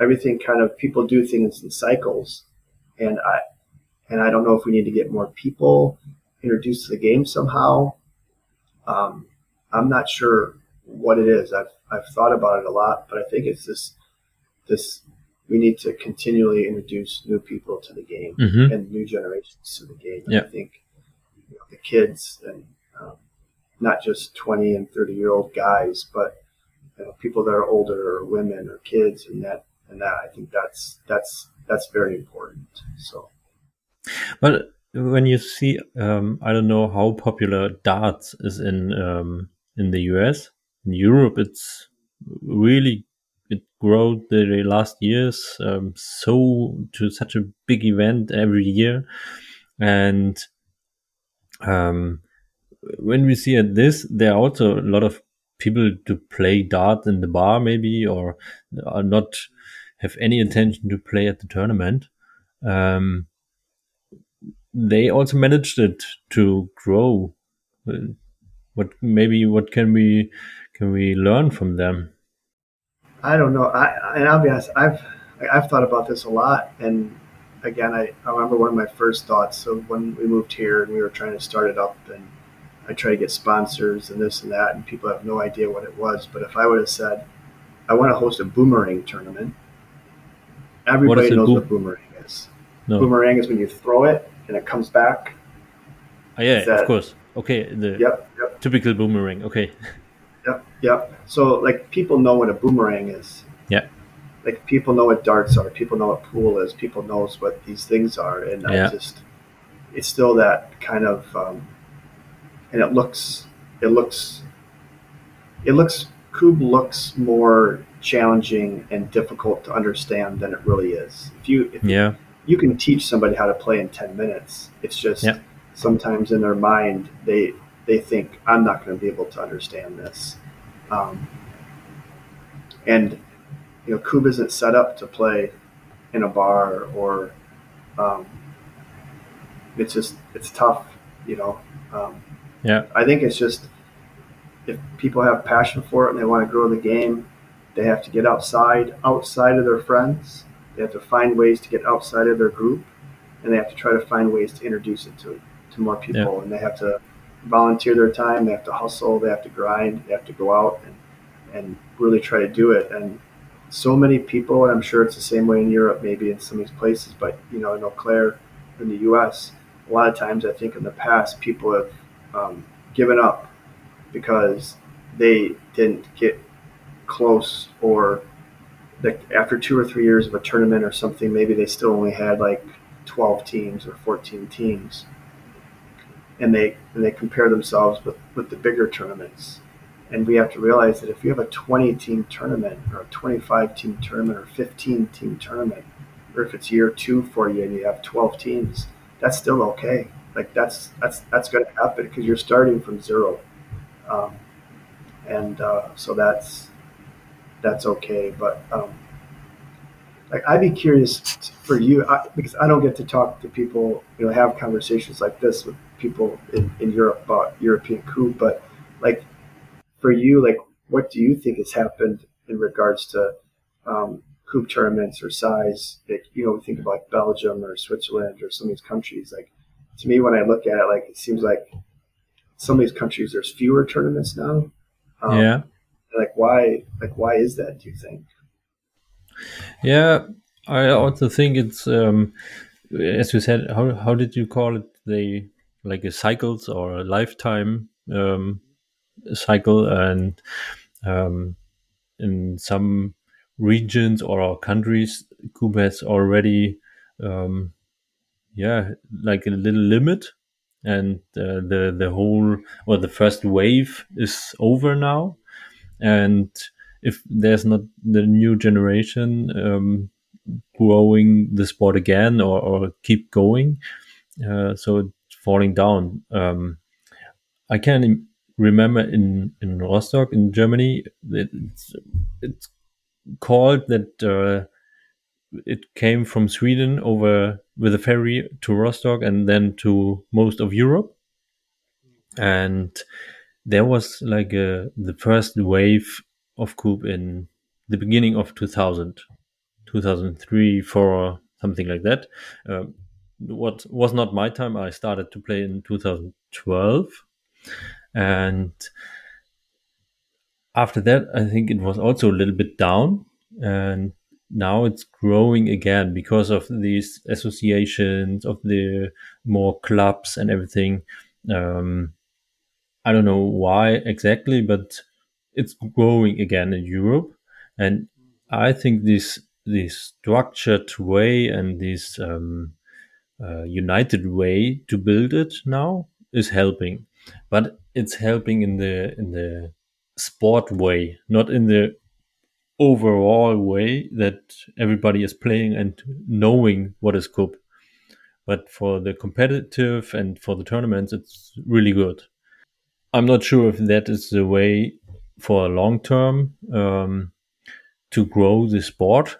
Speaker 2: everything kind of people do things in cycles, and I and I don't know if we need to get more people introduced to the game somehow. Um, I'm not sure what it is. I've I've thought about it a lot, but I think it's this this we need to continually introduce new people to the game
Speaker 1: mm-hmm.
Speaker 2: and new generations to the game.
Speaker 1: Yeah.
Speaker 2: I think you know, the kids and um, not just 20 and 30 year old guys, but you know, people that are older or women or kids and that and that I think that's that's that's very important. So,
Speaker 1: but when you see, um, I don't know how popular darts is in um, in the US. In Europe, it's really it grew the last years um, so to such a big event every year, and um, when we see at this, there are also a lot of people to play dart in the bar, maybe, or are not have any intention to play at the tournament. Um, they also managed it to grow. What maybe what can we can we learn from them?
Speaker 2: I don't know. I and I'll be honest. I've I've thought about this a lot, and again, I, I remember one of my first thoughts. So when we moved here and we were trying to start it up, and I try to get sponsors and this and that, and people have no idea what it was. But if I would have said, I want to host a boomerang tournament, everybody knows boom? what boomerang is. No. Boomerang is when you throw it and it comes back.
Speaker 1: Oh, yeah, that, of course. Okay, the
Speaker 2: yep, yep.
Speaker 1: typical boomerang. Okay.
Speaker 2: Yep, yep. So like people know what a boomerang is.
Speaker 1: Yeah.
Speaker 2: Like people know what darts are. People know what pool is. People knows what these things are, and yeah. I just it's still that kind of, um, and it looks it looks it looks Kubb looks more challenging and difficult to understand than it really is. If you if
Speaker 1: yeah
Speaker 2: you can teach somebody how to play in 10 minutes. It's just sometimes in their mind, they, they think, I'm not going to be able to understand this. Um, and, you know, Kubb isn't set up to play in a bar or, um, it's just, it's tough, you know. Um,
Speaker 1: yeah.
Speaker 2: I think it's just, if people have passion for it and they want to grow the game, they have to get outside, outside of their friends they have to find ways to get outside of their group, and they have to try to find ways to introduce it to to more people. Yeah. And they have to volunteer their time. They have to hustle. They have to grind. They have to go out and and really try to do it. And so many people, and I'm sure it's the same way in Europe, maybe in some of these places, but you know, in Eau Claire, in the U.S., a lot of times I think in the past people have um, given up because they didn't get close or after two or three years of a tournament or something, maybe they still only had like 12 teams or 14 teams. And they and they compare themselves with, with the bigger tournaments. And we have to realize that if you have a 20 team tournament or a 25 team tournament or 15 team tournament, or if it's year two for you and you have 12 teams, that's still okay. Like that's that's that's going to happen because you're starting from zero, um, and uh, so that's that's okay. But um, like I'd be curious for you I, because I don't get to talk to people, you know, have conversations like this with people in, in Europe about European kubb. But like for you, like what do you think has happened in regards to um, kubb tournaments or size. Like, you know, think about Belgium or Switzerland or some of these countries. Like to me, when I look at it, like it seems like some of these countries there's fewer tournaments now.
Speaker 1: Um, yeah.
Speaker 2: Like why? Like why is that? Do you think?
Speaker 1: Yeah, I also think it's um, as you said. How how did you call it? They like a cycles or a lifetime um, cycle, and um, in some regions or countries, kubb has already, um, yeah, like a little limit, and uh, the the whole or the first wave is over now, and if there's not the new generation um, growing the sport again or, or keep going, uh, so it's falling down. Um, I can remember in in Rostock in Germany, it's it's called that uh, it came from Sweden over with a ferry to Rostock and then to most of Europe, and there was like a, the first wave of kubb in the beginning of 2000, 2003, 4, something like that. Um, what was not my time. I started to play in 2012, and after that, I think it was also a little bit down, and now it's growing again because of these associations of the more clubs and everything. Um, I don't know why exactly, but it's growing again in Europe, and I think this this structured way and this um, uh, united way to build it now is helping, but it's helping in the in the sport way, not in the overall way that everybody is playing and knowing what is kubb. But for the competitive and for the tournaments, it's really good. I'm not sure if that is the way for a long term um, to grow the sport,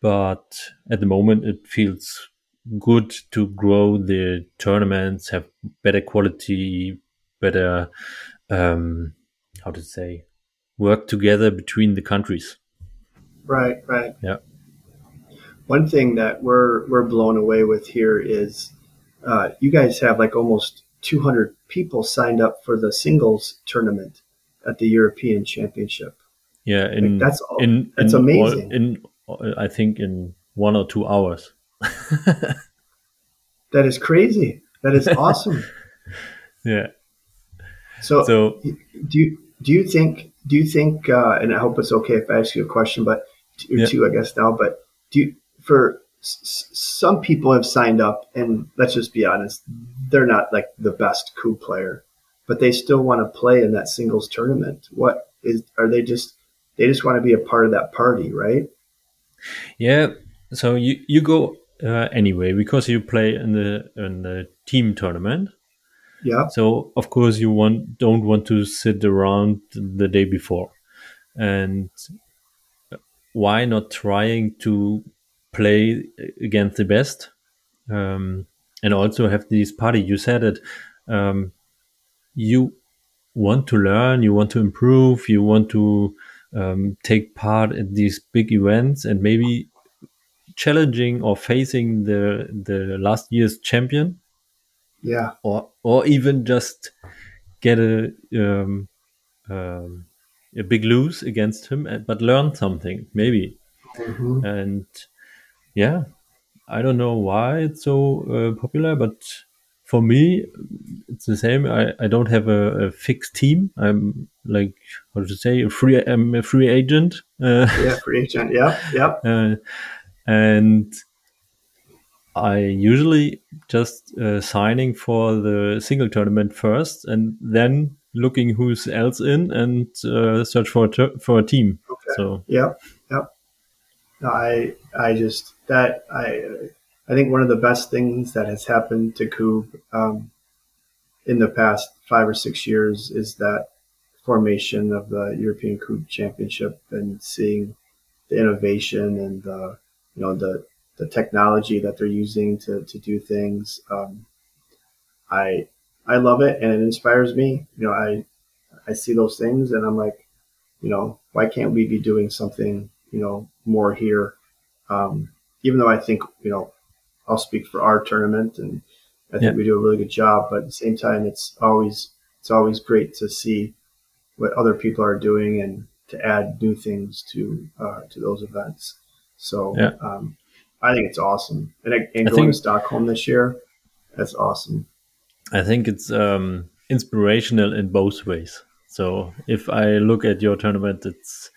Speaker 1: but at the moment it feels good to grow the tournaments, have better quality, better um, how to say work together between the countries.
Speaker 2: Right, right.
Speaker 1: Yeah.
Speaker 2: One thing that we're we're blown away with here is uh, you guys have like almost 200 people signed up for the singles tournament at the European Championship.
Speaker 1: Yeah, in
Speaker 2: like that's all, in that's in, amazing.
Speaker 1: In I think in one or two hours.
Speaker 2: that is crazy. That is awesome.
Speaker 1: yeah.
Speaker 2: So, so do you do you think do you think uh, and I hope it's okay if I ask you a question, but or yeah. two I guess now, but do you for s- some people have signed up and let's just be honest, they're not like the best kubb player, but they still want to play in that singles tournament. What is are they just they just want to be a part of that party, right?
Speaker 1: Yeah. So you you go uh, anyway because you play in the in the team tournament.
Speaker 2: Yeah.
Speaker 1: So of course you want don't want to sit around the day before, and why not trying to play against the best, um, and also have these party? You said it. Um, you want to learn, you want to improve, you want to um, take part in these big events, and maybe challenging or facing the the last year's champion
Speaker 2: yeah.
Speaker 1: Or or even just get a um, um, a big lose against him uh, but learn something maybe. Mm-hmm. and yeah i don't know why it's so uh, popular but for me it's the same. I, I don't have a, a, fixed team. I'm like how to say a free i'm a free agent
Speaker 2: uh, yeah free agent. Yeah yeah
Speaker 1: uh, and I usually just uh, signing for the single tournament first, and then looking who's else in and uh, search for a for a team.
Speaker 2: Okay.
Speaker 1: So
Speaker 2: yeah, yep. No, I I just that I I think one of the best things that has happened to kubb um, in the past five or six years is that formation of the European Kubb Championship and seeing the innovation and the you know the the technology that they're using to, to do things. Um, I I love it and it inspires me. You know, I I see those things and I'm like, you know, why can't we be doing something you know, more here. Um, even though I think, you know, I'll speak for our tournament and I think yeah. we do a really good job, but at the same time, it's always, it's always great to see what other people are doing and to add new things to, uh, to those events. So, yeah. um, I think it's awesome. And, and going think, to Stockholm this year, that's awesome.
Speaker 1: I think it's um, inspirational in both ways. So if I look at your tournament, it's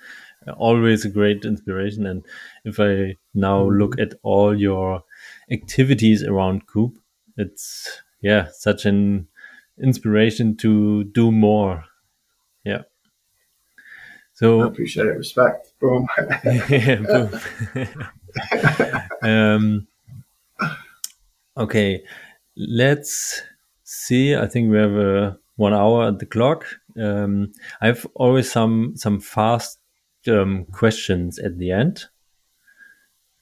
Speaker 1: always a great inspiration. And if I now mm-hmm. look at all your activities around Kubb, it's yeah, such an inspiration to do more. Yeah. So
Speaker 2: I appreciate it. Respect. Boom. yeah, boom.
Speaker 1: um, okay, let's see. I think we have uh, one hour at the clock. Um, I have always some some fast um, questions at the end.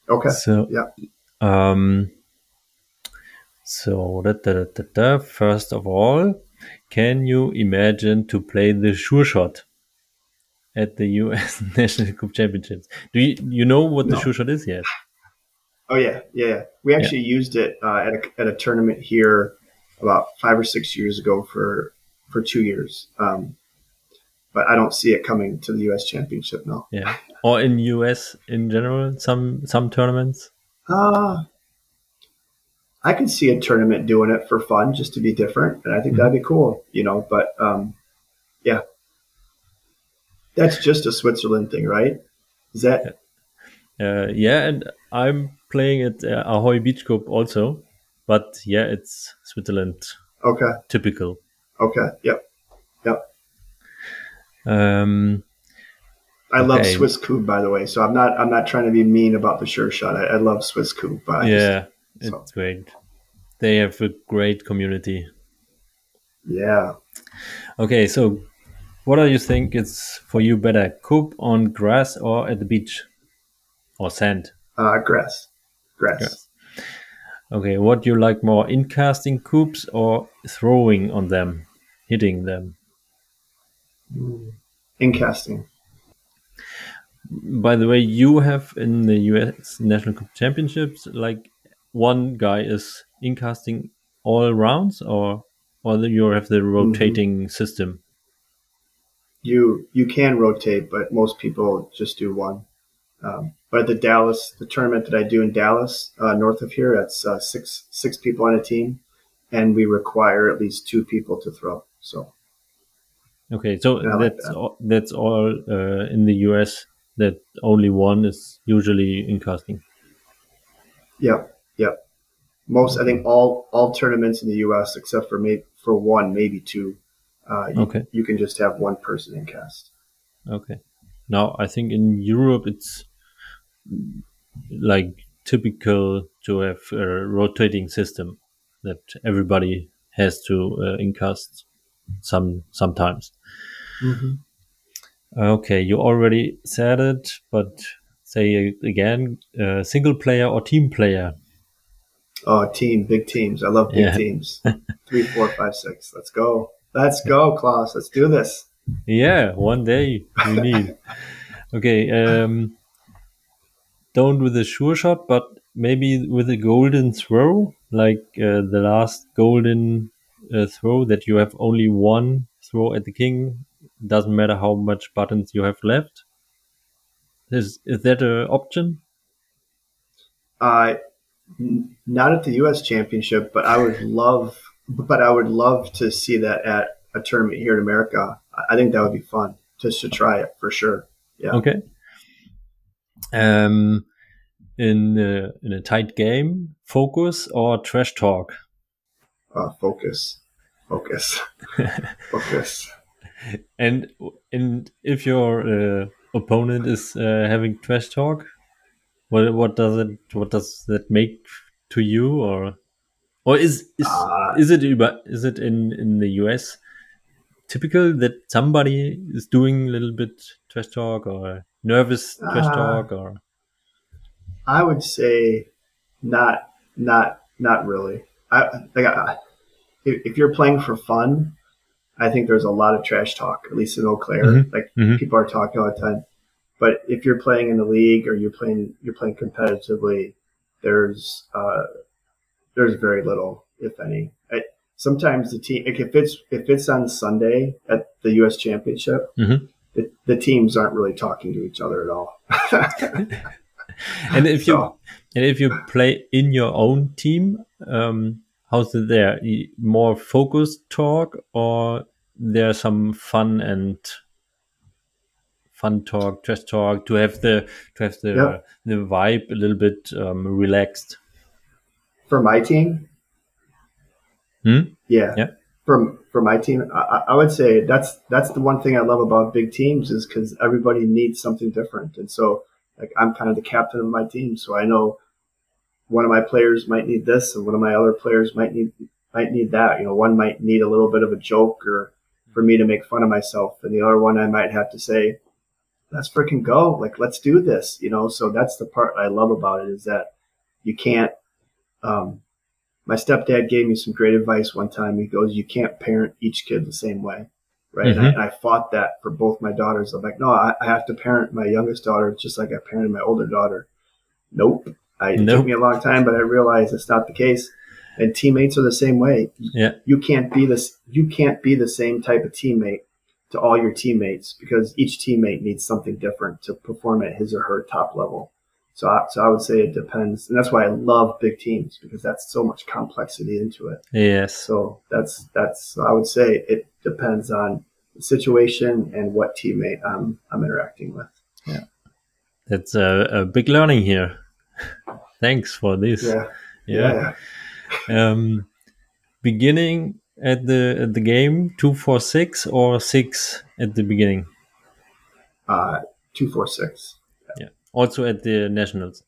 Speaker 2: Okay.
Speaker 1: So
Speaker 2: yeah.
Speaker 1: Um, so da, da, da, da, first of all, can you imagine to play the sure shot at the U.S. National Kubb Championships? Do you you know what no. the sure shot is yet?
Speaker 2: Oh yeah, yeah. We actually yeah. used it uh, at a at a tournament here about five or six years ago for for two years. Um, but I don't see it coming to the U.S. Championship now.
Speaker 1: Yeah, or in U.S. in general, some some tournaments.
Speaker 2: Uh I could see a tournament doing it for fun, just to be different, and I think mm-hmm. that'd be cool, you know. But um, yeah, that's just a Switzerland thing, right? Is that?
Speaker 1: Uh, yeah, and I'm playing at uh, Ahoy Beach Cup also, but yeah, it's Switzerland.
Speaker 2: Okay.
Speaker 1: Typical.
Speaker 2: Okay. Yep. Yep.
Speaker 1: Um,
Speaker 2: I love okay. Swiss Kubb, by the way. So I'm not I'm not trying to be mean about the sure shot. I, I love Swiss Kubb.
Speaker 1: yeah, just, it's great. They have a great community.
Speaker 2: Yeah.
Speaker 1: Okay, so what do you think is for you better, kubb on grass or at the beach, or sand?
Speaker 2: Uh, grass. Grass. grass.
Speaker 1: Okay, what do you like more, in casting kubbs or throwing on them, hitting them?
Speaker 2: In casting.
Speaker 1: By the way, you have in the US National Kubb Championships, like one guy is in casting all rounds, or or you have the mm-hmm. rotating mm -hmm. system.
Speaker 2: You you can rotate, but most people just do one. Um, but the Dallas, the tournament that I do in Dallas, uh, north of here, that's uh, six six people on a team, and we require at least two people to throw. So.
Speaker 1: Okay, so that's like that. all, that's all uh, in the US. That only one is usually in casting.
Speaker 2: Yep, yep. Most, I think, all all tournaments in the U.S. except for maybe for one, maybe two. Uh, you, okay. You can just have one person in cast.
Speaker 1: Okay. Now I think in Europe it's like typical to have a rotating system that everybody has to uh, incast some sometimes. Mm-hmm. Okay, you already said it, but say again: uh, single player or team player.
Speaker 2: Oh, team, big teams. I love big yeah. teams. Three, four, five, six. Let's go. Let's go, Klaus. Let's do this.
Speaker 1: Yeah, one day we need. okay. Um, don't with a sure shot, but maybe with a golden throw, like uh, the last golden uh, throw that you have only one throw at the king. Doesn't matter how much batons you have left. Is is that an option?
Speaker 2: Uh, not at the U.S. Championship, but I would love, but I would love to see that at a tournament here in America. I think that would be fun just to try it for sure. Yeah.
Speaker 1: Okay. Um, in a, in a tight game, focus or trash talk?
Speaker 2: Uh, focus, focus, focus.
Speaker 1: And and if your uh, opponent is uh, having trash talk, what what does it what does that make to you or or is is uh, is it is it in in the US typical that somebody is doing a little bit trash talk or nervous trash uh, talk or
Speaker 2: I would say not not not really. I like I, if, if you're playing for fun, I think there's a lot of trash talk, at least in Eau Claire. Mm-hmm. Like mm-hmm. people are talking all the time. but if you're playing in the league or you're playing you're playing competitively, there's uh, there's very little, if any. I, sometimes the team, if it's if it's on Sunday at the U.S. Championship,
Speaker 1: Mhm.
Speaker 2: The, the teams aren't really talking to each other at all.
Speaker 1: And if you
Speaker 2: So-
Speaker 1: and if you play in your own team, um, how's it there? More focused talk, or there's some fun and fun talk, trash talk to have the to have the
Speaker 2: Yeah.
Speaker 1: the vibe a little bit um, relaxed.
Speaker 2: For my team,
Speaker 1: Hmm?
Speaker 2: yeah,
Speaker 1: Yeah.
Speaker 2: For for my team, I, I- I would say that's that's the one thing I love about big teams is because everybody needs something different, and so like I'm kind of the captain of my team, so I know one of my players might need this, and one of my other players might need might need that. You know, one might need a little bit of a joke or for me to make fun of myself, and the other one I might have to say, "Let's freaking go! Like, let's do this!" You know, so that's the part I love about it is that you can't. Um, my stepdad gave me some great advice one time. He goes, "You can't parent each kid the same way." Right. And, I,
Speaker 1: Mhm.
Speaker 2: and I fought that for both my daughters. I'm like, no, I, I have to parent my youngest daughter just like I parented my older daughter. Nope. I, it took me a long time, but I realized it's not the case. And teammates are the same way.
Speaker 1: Yeah.
Speaker 2: You can't be this. You can't be the same type of teammate to all your teammates because each teammate needs something different to perform at his or her top level. So, I, so I would say it depends, and that's why I love big teams because that's so much complexity into it.
Speaker 1: Yes.
Speaker 2: So that's that's I would say it depends on the situation and what teammate I'm I'm interacting with. Yeah.
Speaker 1: That's a, a big learning here. Thanks for this.
Speaker 2: Yeah,
Speaker 1: Yeah.
Speaker 2: yeah.
Speaker 1: Um, beginning at the at the game two four six or six at the beginning.
Speaker 2: Uh, two four six.
Speaker 1: Also at the nationals.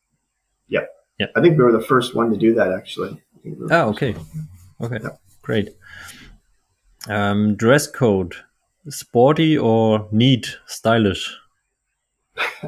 Speaker 1: Yeah, yeah.
Speaker 2: I think we were the first one to do that actually. We first
Speaker 1: okay, okay,
Speaker 2: Yeah.
Speaker 1: great. Um, dress code: sporty or neat, stylish.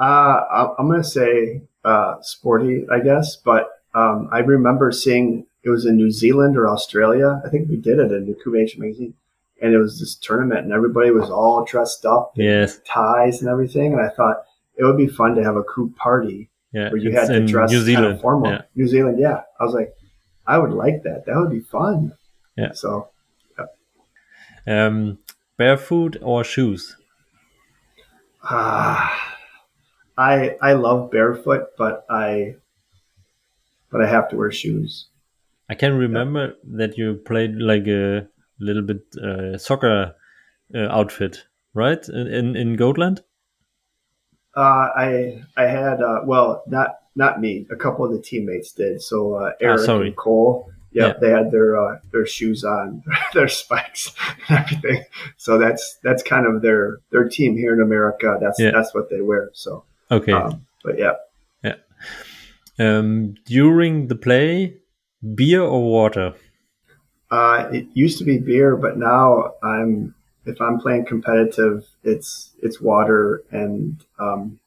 Speaker 2: Uh, I'm gonna say uh, sporty, I guess, but um, I remember seeing it was in New Zealand or Australia. I think we did it in the Kubation magazine, and it was this tournament, and everybody was all dressed up,
Speaker 1: Yes,
Speaker 2: ties and everything. And I thought it would be fun to have a kubb party
Speaker 1: yeah.
Speaker 2: where you had to dress
Speaker 1: New
Speaker 2: kind
Speaker 1: Zealand.
Speaker 2: of formal.
Speaker 1: Yeah.
Speaker 2: New Zealand, yeah. I was like, I would like that. That would be fun.
Speaker 1: Yeah.
Speaker 2: So
Speaker 1: Um, barefoot or shoes.
Speaker 2: ah, I I love barefoot, but I but I have to wear shoes.
Speaker 1: I can remember that you played like a little bit uh, soccer uh, outfit, right? In in, in Gotland.
Speaker 2: Uh, I I had uh, well not not me. A couple of the teammates did. So uh, Eric
Speaker 1: sorry.
Speaker 2: and Cole. Yeah,
Speaker 1: Yeah.
Speaker 2: they had their uh, their shoes on, their spikes, and everything. So that's that's kind of their their team here in America. That's
Speaker 1: Yeah.
Speaker 2: that's what they wear. So,
Speaker 1: Okay.
Speaker 2: um, but yeah yeah,
Speaker 1: Um, during the play, beer or water?
Speaker 2: Uh, it used to be beer, but now I'm if I'm playing competitive, it's it's water and um,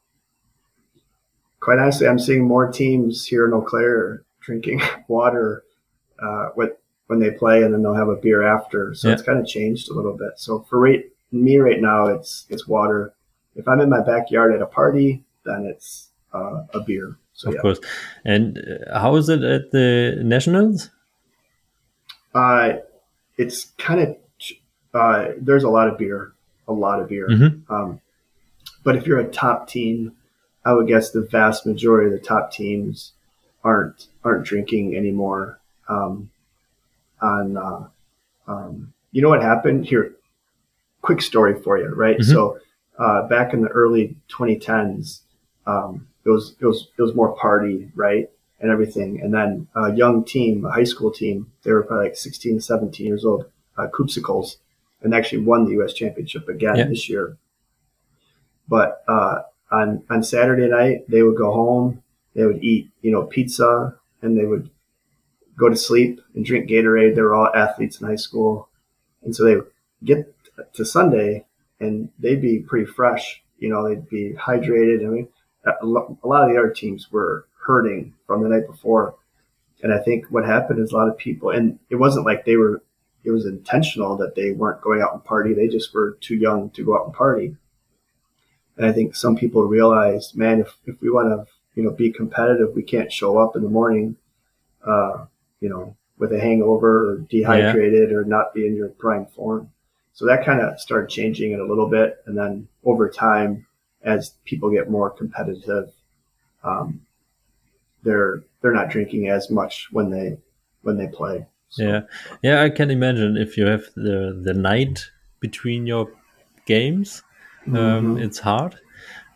Speaker 2: quite honestly, I'm seeing more teams here in Eau Claire drinking water uh, with, when they play, and then they'll have a beer after. So
Speaker 1: Yeah.
Speaker 2: it's kind of changed a little bit. So for right, me right now, it's it's water. If I'm in my backyard at a party, then it's uh, a beer. So
Speaker 1: Of
Speaker 2: yeah,
Speaker 1: course. And uh, how is it at the nationals?
Speaker 2: Uh, it's kind of uh, there's a lot of beer, a lot of beer.
Speaker 1: Mhm.
Speaker 2: Um, but if you're a top team, I would guess the vast majority of the top teams aren't aren't drinking anymore. Um, on uh, um, you know what happened here? Quick story for you, right?
Speaker 1: Mhm.
Speaker 2: So uh, back in the early 2010s, um, it was it was it was more party, right? And everything. And then a young team, a high school team, they were probably like 16, 17 years old, uh, Coopsicles, and actually won the U.S. championship again
Speaker 1: Yeah.
Speaker 2: this year. But uh, on on Saturday night, they would go home, they would eat, you know, pizza, and they would go to sleep and drink Gatorade. They were all athletes in high school, and so they would get to Sunday and they'd be pretty fresh. You know, they'd be hydrated. I mean, a lot of the other teams were hurting from the night before, and I think what happened is a lot of people, and it wasn't like they were. It was intentional that they weren't going out and party. They just were too young to go out and party. And I think some people realized, man, if, if we want to, you know, be competitive, we can't show up in the morning, uh, you know, with a hangover or dehydrated yeah. or not be in your prime form. So that kind of started changing it a little bit. And then over time, as people get more competitive, um, they're, they're not drinking as much when they, when they play.
Speaker 1: So. Yeah. Yeah. I can imagine if you have the, the night between your games, um, mm-hmm. it's hard.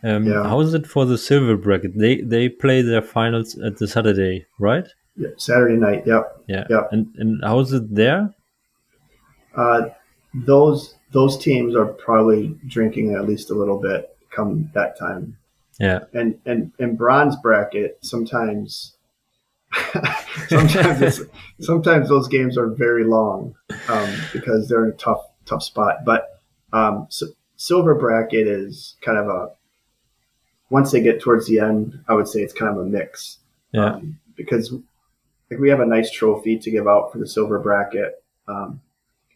Speaker 1: Um, yeah. How is it for the silver bracket? They they play their finals at the Saturday, right?
Speaker 2: Yeah, Saturday night. Yep.
Speaker 1: Yeah. Yep. And and how is it there?
Speaker 2: Uh, those those teams are probably drinking at least a little bit come that time.
Speaker 1: Yeah.
Speaker 2: And and and bronze bracket sometimes sometimes sometimes those games are very long um, because they're in a tough tough spot. But um, so silver bracket is kind of a once they get towards the end, I would say it's kind of a mix.
Speaker 1: Yeah. Um,
Speaker 2: because like we have a nice trophy to give out for the silver bracket. Um,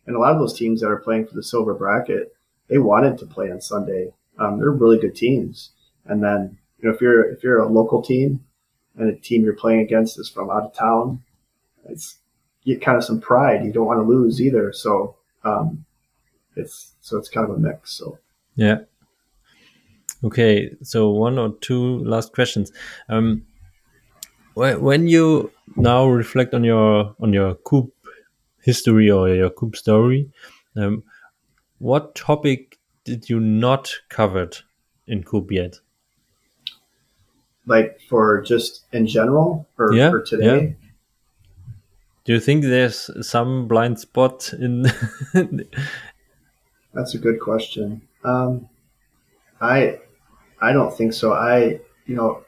Speaker 2: and a lot of those teams that are playing for the silver bracket, they wanted to play on Sunday. Um, they're really good teams. And then, you know, if you're, if you're a local team and a team you're playing against is from out of town, it's, get kind of some pride. You don't want to lose either. So, um, it's, so it's kind of a mix. So,
Speaker 1: yeah. Okay. So one or two last questions. Um, when you now reflect on your on your kubb history or your kubb story, um, what topic did you not covered in kubb yet?
Speaker 2: Like for just in general, or
Speaker 1: yeah,
Speaker 2: for today?
Speaker 1: Yeah. Do you think there's some blind spot in?
Speaker 2: That's a good question. Um, I I don't think so. I you know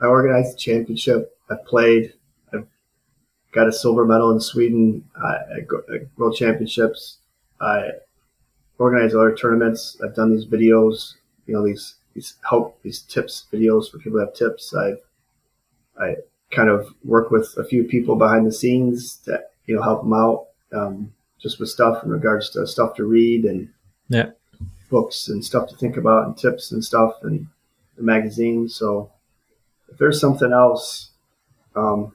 Speaker 2: I organized the championship. I played. I got a silver medal in Sweden at World Championships. I organized other tournaments. I've done these videos. You know these these help these tips videos for people who have tips. I I kind of work with a few people behind the scenes to you know help them out um, just with stuff in regards to stuff to read and
Speaker 1: yeah
Speaker 2: books and stuff to think about and tips and stuff and the magazine. So if there's something else, um,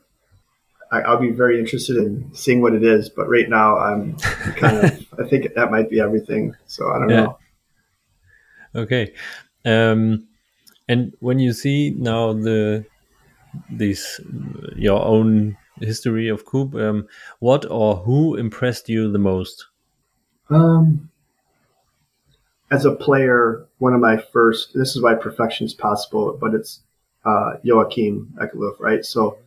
Speaker 2: I, will be very interested in seeing what it is. But right now, I'm kind of, I think that might be everything. So I don't yeah. know.
Speaker 1: Okay. Um, and when you see now the this your own history of Kubb, um, what or who impressed you the most?
Speaker 2: Um, as a player, one of my first. This is why perfection is possible, but it's uh, Joachim Ekelöf, right? So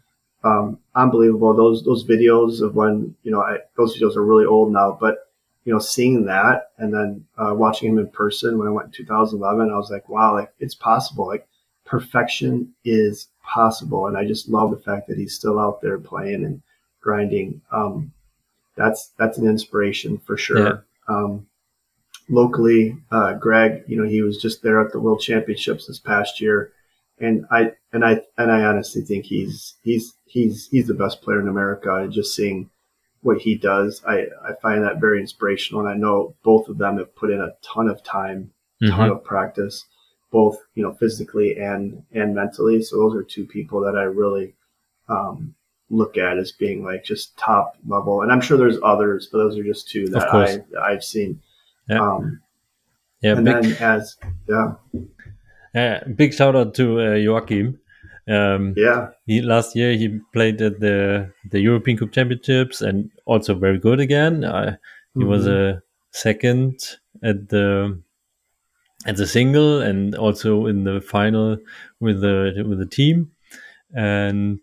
Speaker 2: um, unbelievable. Those those videos of when you know I, those videos are really old now, but you know seeing that and then uh, watching him in person when I went in 2011, I was like, wow, like it's possible. Like perfection is possible, and I just love the fact that he's still out there playing and grinding. Um, that's that's an inspiration for sure. Yeah. Um, locally, uh, Greg, you know, he was just there at the World Championships this past year and I and I and I honestly think he's he's he's he's the best player in America. And just seeing what he does, I I find that very inspirational. And I know both of them have put in a ton of time, mm-hmm. ton of practice, both you know physically and and mentally. So those are two people that I really um, look at as being like just top level. And I'm sure there's others, but those are just two that I I've seen.
Speaker 1: Yeah.
Speaker 2: Um,
Speaker 1: yeah.
Speaker 2: And big, then as yeah.
Speaker 1: Uh, big shout out to uh, Joachim. Um,
Speaker 2: yeah,
Speaker 1: he last year he played at the the European Kubb Championships and also very good again. Uh, he mm-hmm. was a second at the at the single and also in the final with the with the team. And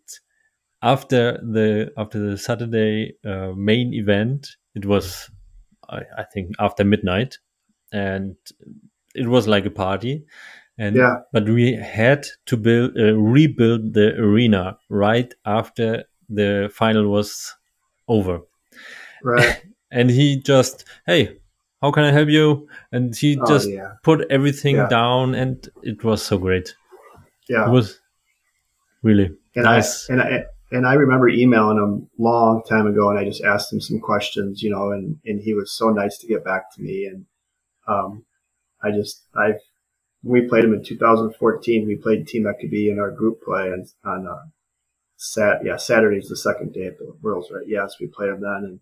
Speaker 1: after the after the Saturday uh, main event, it was I, I think after midnight, and it was like a party and
Speaker 2: yeah.
Speaker 1: but we had to build uh, rebuild the arena right after the final was over
Speaker 2: right
Speaker 1: and he just hey how can i help you and he oh, just yeah. put everything yeah. down and it was so great
Speaker 2: yeah
Speaker 1: it was really
Speaker 2: and
Speaker 1: nice
Speaker 2: I, and i and I remember emailing him long time ago, and I just asked him some questions, you know, and, and he was so nice to get back to me. And um, I just I've we played them in 2014. We played Team Eckerby in our group play on, on uh, Sat. Yeah, Saturday's the second day at the Worlds, right? Yes, we played them then, and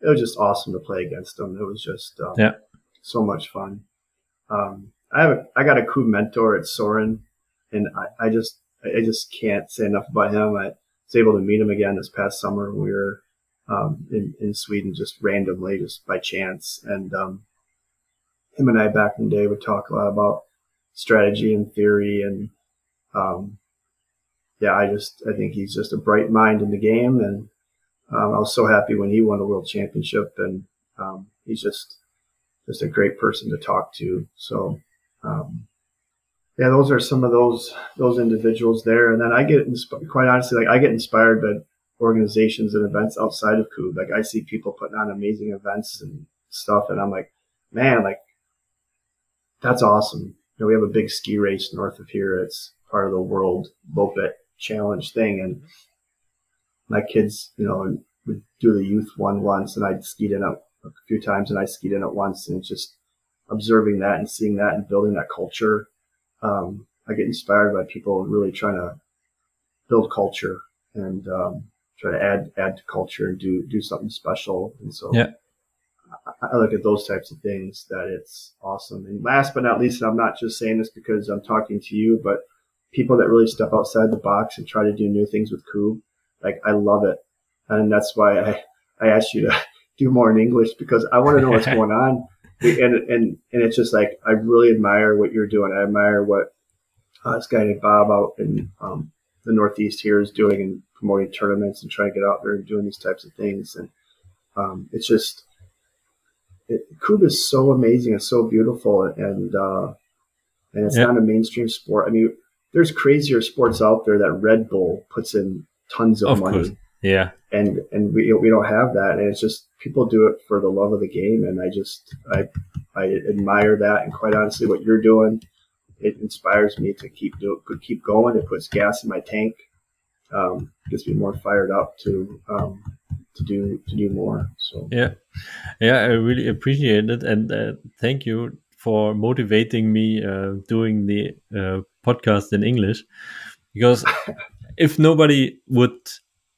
Speaker 2: it was just awesome to play against them. It was just um,
Speaker 1: yeah,
Speaker 2: so much fun. Um, I have a, I got a cool mentor at Soren, and I, I just I just can't say enough about him. I was able to meet him again this past summer. when We were um, in in Sweden just randomly, just by chance, and um, him and I back in the day would talk a lot about strategy and theory and um, yeah, I just I think he's just a bright mind in the game, and um, I was so happy when he won a world championship, and um, he's just just a great person to talk to. So um, yeah, those are some of those those individuals there, and then I get quite honestly like I get inspired by organizations and events outside of Kubb. Like I see people putting on amazing events and stuff, and I'm like, man, like that's awesome know, we have a big ski race north of here. It's part of the World Lopet Challenge thing, and my kids, you know, would do the youth one once, and I'd skied in it a few times, and I skied in it once, and just observing that and seeing that and building that culture. Um, I get inspired by people really trying to build culture and um, try to add add to culture and do do something special. And so,
Speaker 1: yeah.
Speaker 2: I look at those types of things that it's awesome. And last but not least, I'm not just saying this because I'm talking to you, but people that really step outside the box and try to do new things with Kubb, like I love it. And that's why I, I asked you to do more in English because I want to know what's going on. And, and, and it's just like, I really admire what you're doing. I admire what uh, this guy named Bob out in um, the Northeast here is doing and promoting tournaments and trying to get out there and doing these types of things. And um, it's just, it, Kubb is so amazing and so beautiful, and uh, and it's not a mainstream sport. I mean, there's crazier sports out there that Red Bull puts in tons of, of money. Course.
Speaker 1: Yeah,
Speaker 2: and and we we don't have that, and it's just people do it for the love of the game, and I just I I admire that, and quite honestly, what you're doing, it inspires me to keep do keep going. It puts gas in my tank, um, gets me more fired up to um, to do to do more. So
Speaker 1: yeah, yeah, I really appreciate it, and uh, thank you for motivating me uh, doing the uh, podcast in English, because if nobody would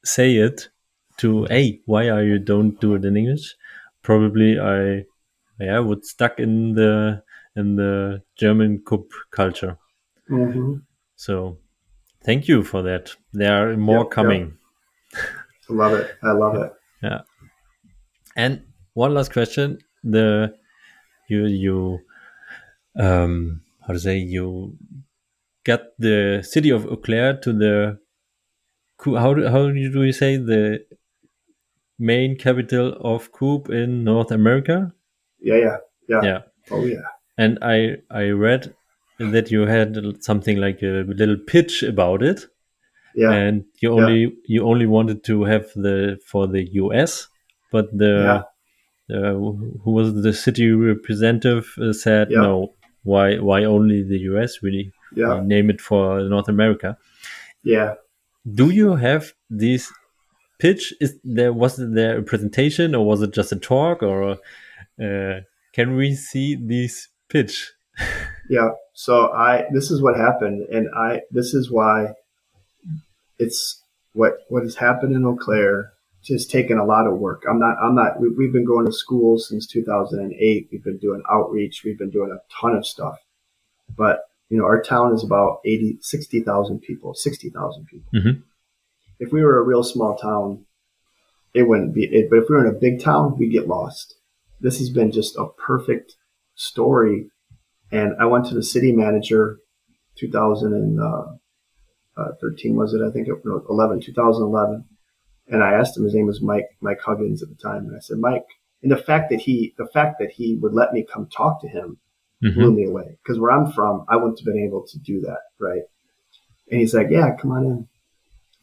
Speaker 1: say it to, hey, why are you don't do it in English? Probably I, yeah, would stuck in the in the German kubb culture.
Speaker 2: Mm-hmm.
Speaker 1: So, thank you for that. There are more coming.
Speaker 2: Love it. I love it.
Speaker 1: Yeah. And one last question: the you you um how to say you got the city of Eau Claire to the how do, how do you say the main capital of Kubb in North America?
Speaker 2: Yeah, yeah, yeah.
Speaker 1: Yeah.
Speaker 2: Oh yeah.
Speaker 1: And I I read that you had something like a little pitch about it
Speaker 2: yeah.
Speaker 1: and you only yeah. you only wanted to have the for the US, but the yeah. uh, who was the city representative uh, said no. Why why only the US? Really,
Speaker 2: yeah.
Speaker 1: name it for North America.
Speaker 2: Yeah.
Speaker 1: Do you have this pitch? Is there was there a presentation or was it just a talk or uh, can we see this pitch?
Speaker 2: yeah. So I this is what happened, and I this is why it's what what has happened in Eau Claire just taken a lot of work. I'm not I'm not we, we've been going to school since 2008. We've been doing outreach. We've been doing a ton of stuff. But you know, our town is about 80 60,000 people, 60,000 people.
Speaker 1: Mm-hmm.
Speaker 2: If we were a real small town, it wouldn't be it, but if we were in a big town, we'd get lost. This has been just a perfect story. And I went to the city manager 2000 and, uh, uh, 13 was it? I think it, no, 11, 2011. And I asked him, his name was Mike, Mike Huggins at the time. And I said, Mike, and the fact that he, the fact that he would let me come talk to him mm-hmm. blew me away. Cause where I'm from, I wouldn't have been able to do that. Right. And he's like, yeah, come on in.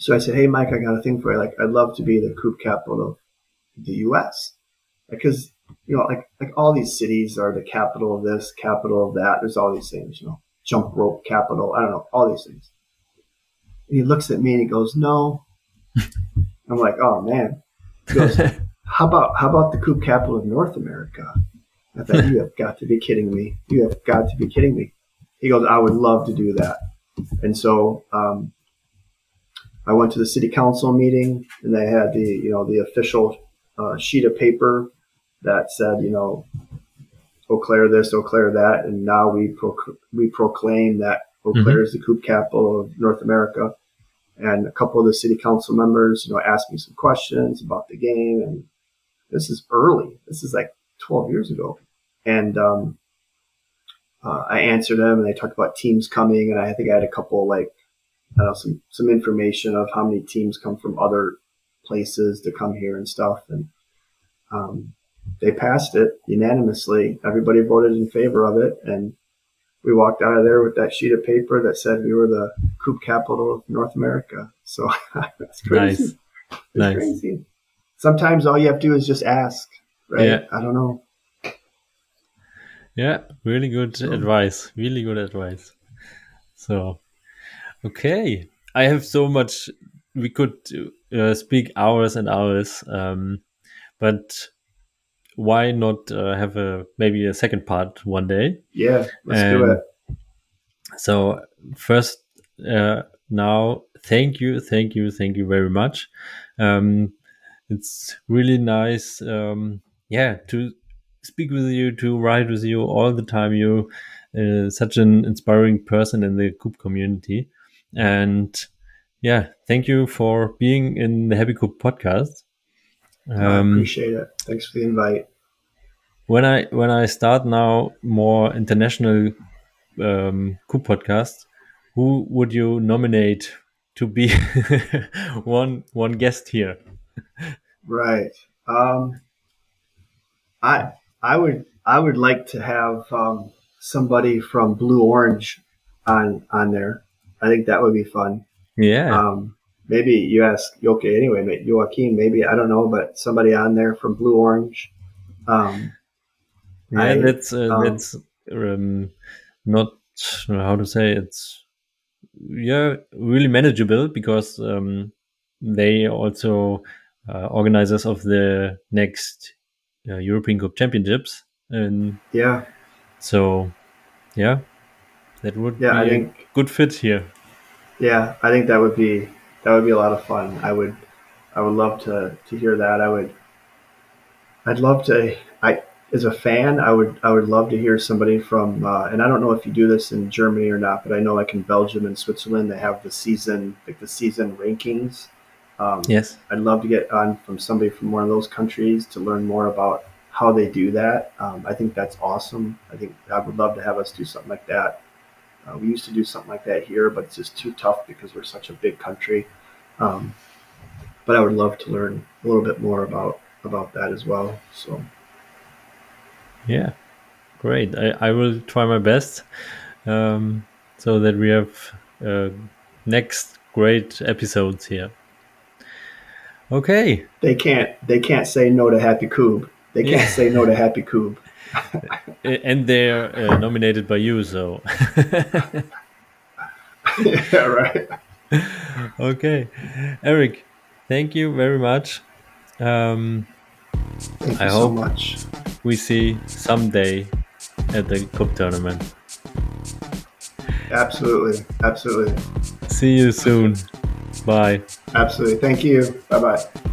Speaker 2: So I said, Hey, Mike, I got a thing for you. Like, I'd love to be the Kubb capital of the U.S. Because, you know, like, like all these cities are the capital of this, capital of that. There's all these things, you know, jump rope capital. I don't know, all these things. And he looks at me and he goes, no. I'm like, oh man. He goes, how about, how about the Kubb capital of North America? I thought, you have got to be kidding me. You have got to be kidding me. he goes, I would love to do that. And so, um, I went to the city council meeting and they had the, you know, the official uh, sheet of paper that said, you know, Eau Claire this, Eau Claire that. And now we, pro- we proclaim that Eau Claire mm-hmm. is the Kubb capital of North America. And a couple of the city council members, you know, asked me some questions about the game. And this is early. This is like 12 years ago. And, um, uh, I answered them and they talked about teams coming. And I think I had a couple like, I know, some, some information of how many teams come from other places to come here and stuff. And, um, they passed it unanimously. Everybody voted in favor of it. And we walked out of there with that sheet of paper that said we were the kubb capital of North America. So that's crazy. Nice. It's nice. crazy. Sometimes all you have to do is just ask, right? Yeah. I don't know.
Speaker 1: Yeah, really good so. advice. Really good advice. So, okay. I have so much. We could uh, speak hours and hours, um, but why not uh, have a maybe a second part one day?
Speaker 2: Yeah, let's and do it.
Speaker 1: So first, uh, now, thank you, thank you, thank you very much. Um, it's really nice, um, yeah, to speak with you, to write with you all the time. You uh, such an inspiring person in the Kubb community, and yeah, thank you for being in the Happy Kubb podcast.
Speaker 2: Um, I appreciate it. Thanks for the invite.
Speaker 1: When I when I start now more international um, Kubb podcast, who would you nominate to be one one guest here?
Speaker 2: Right. Um, I I would I would like to have um, somebody from Blue Orange on on there. I think that would be fun.
Speaker 1: Yeah.
Speaker 2: Um, maybe you ask Yoke anyway, Joaquin. Maybe I don't know, but somebody on there from Blue Orange. Um,
Speaker 1: yeah, I, that's uh, um, that's um, not how to say it's yeah really manageable because um, they also uh, organizers of the next uh, European Kubb Championships and
Speaker 2: yeah
Speaker 1: so yeah that would yeah, be I think, a good fit here
Speaker 2: yeah I think that would be that would be a lot of fun I would I would love to to hear that I would I'd love to I as a fan, I would I would love to hear somebody from, uh, and I don't know if you do this in Germany or not, but I know like in Belgium and Switzerland they have the season like the season rankings.
Speaker 1: Um, yes,
Speaker 2: I'd love to get on from somebody from one of those countries to learn more about how they do that. Um, I think that's awesome. I think I would love to have us do something like that. Uh, we used to do something like that here, but it's just too tough because we're such a big country. Um, but I would love to learn a little bit more about about that as well. So.
Speaker 1: Yeah, great. I, I will try my best um, so that we have uh, next great episodes here. Okay.
Speaker 2: They can't. They can't say no to Happy Kubb. They can't yeah. say no to Happy Kubb.
Speaker 1: And they're uh, nominated by you, so.
Speaker 2: yeah. Right.
Speaker 1: okay, Eric. Thank you very much. Um,
Speaker 2: thank I you hope so much
Speaker 1: we see someday at the kubb tournament.
Speaker 2: Absolutely, absolutely.
Speaker 1: See you soon. Bye.
Speaker 2: Absolutely. Thank you. Bye bye.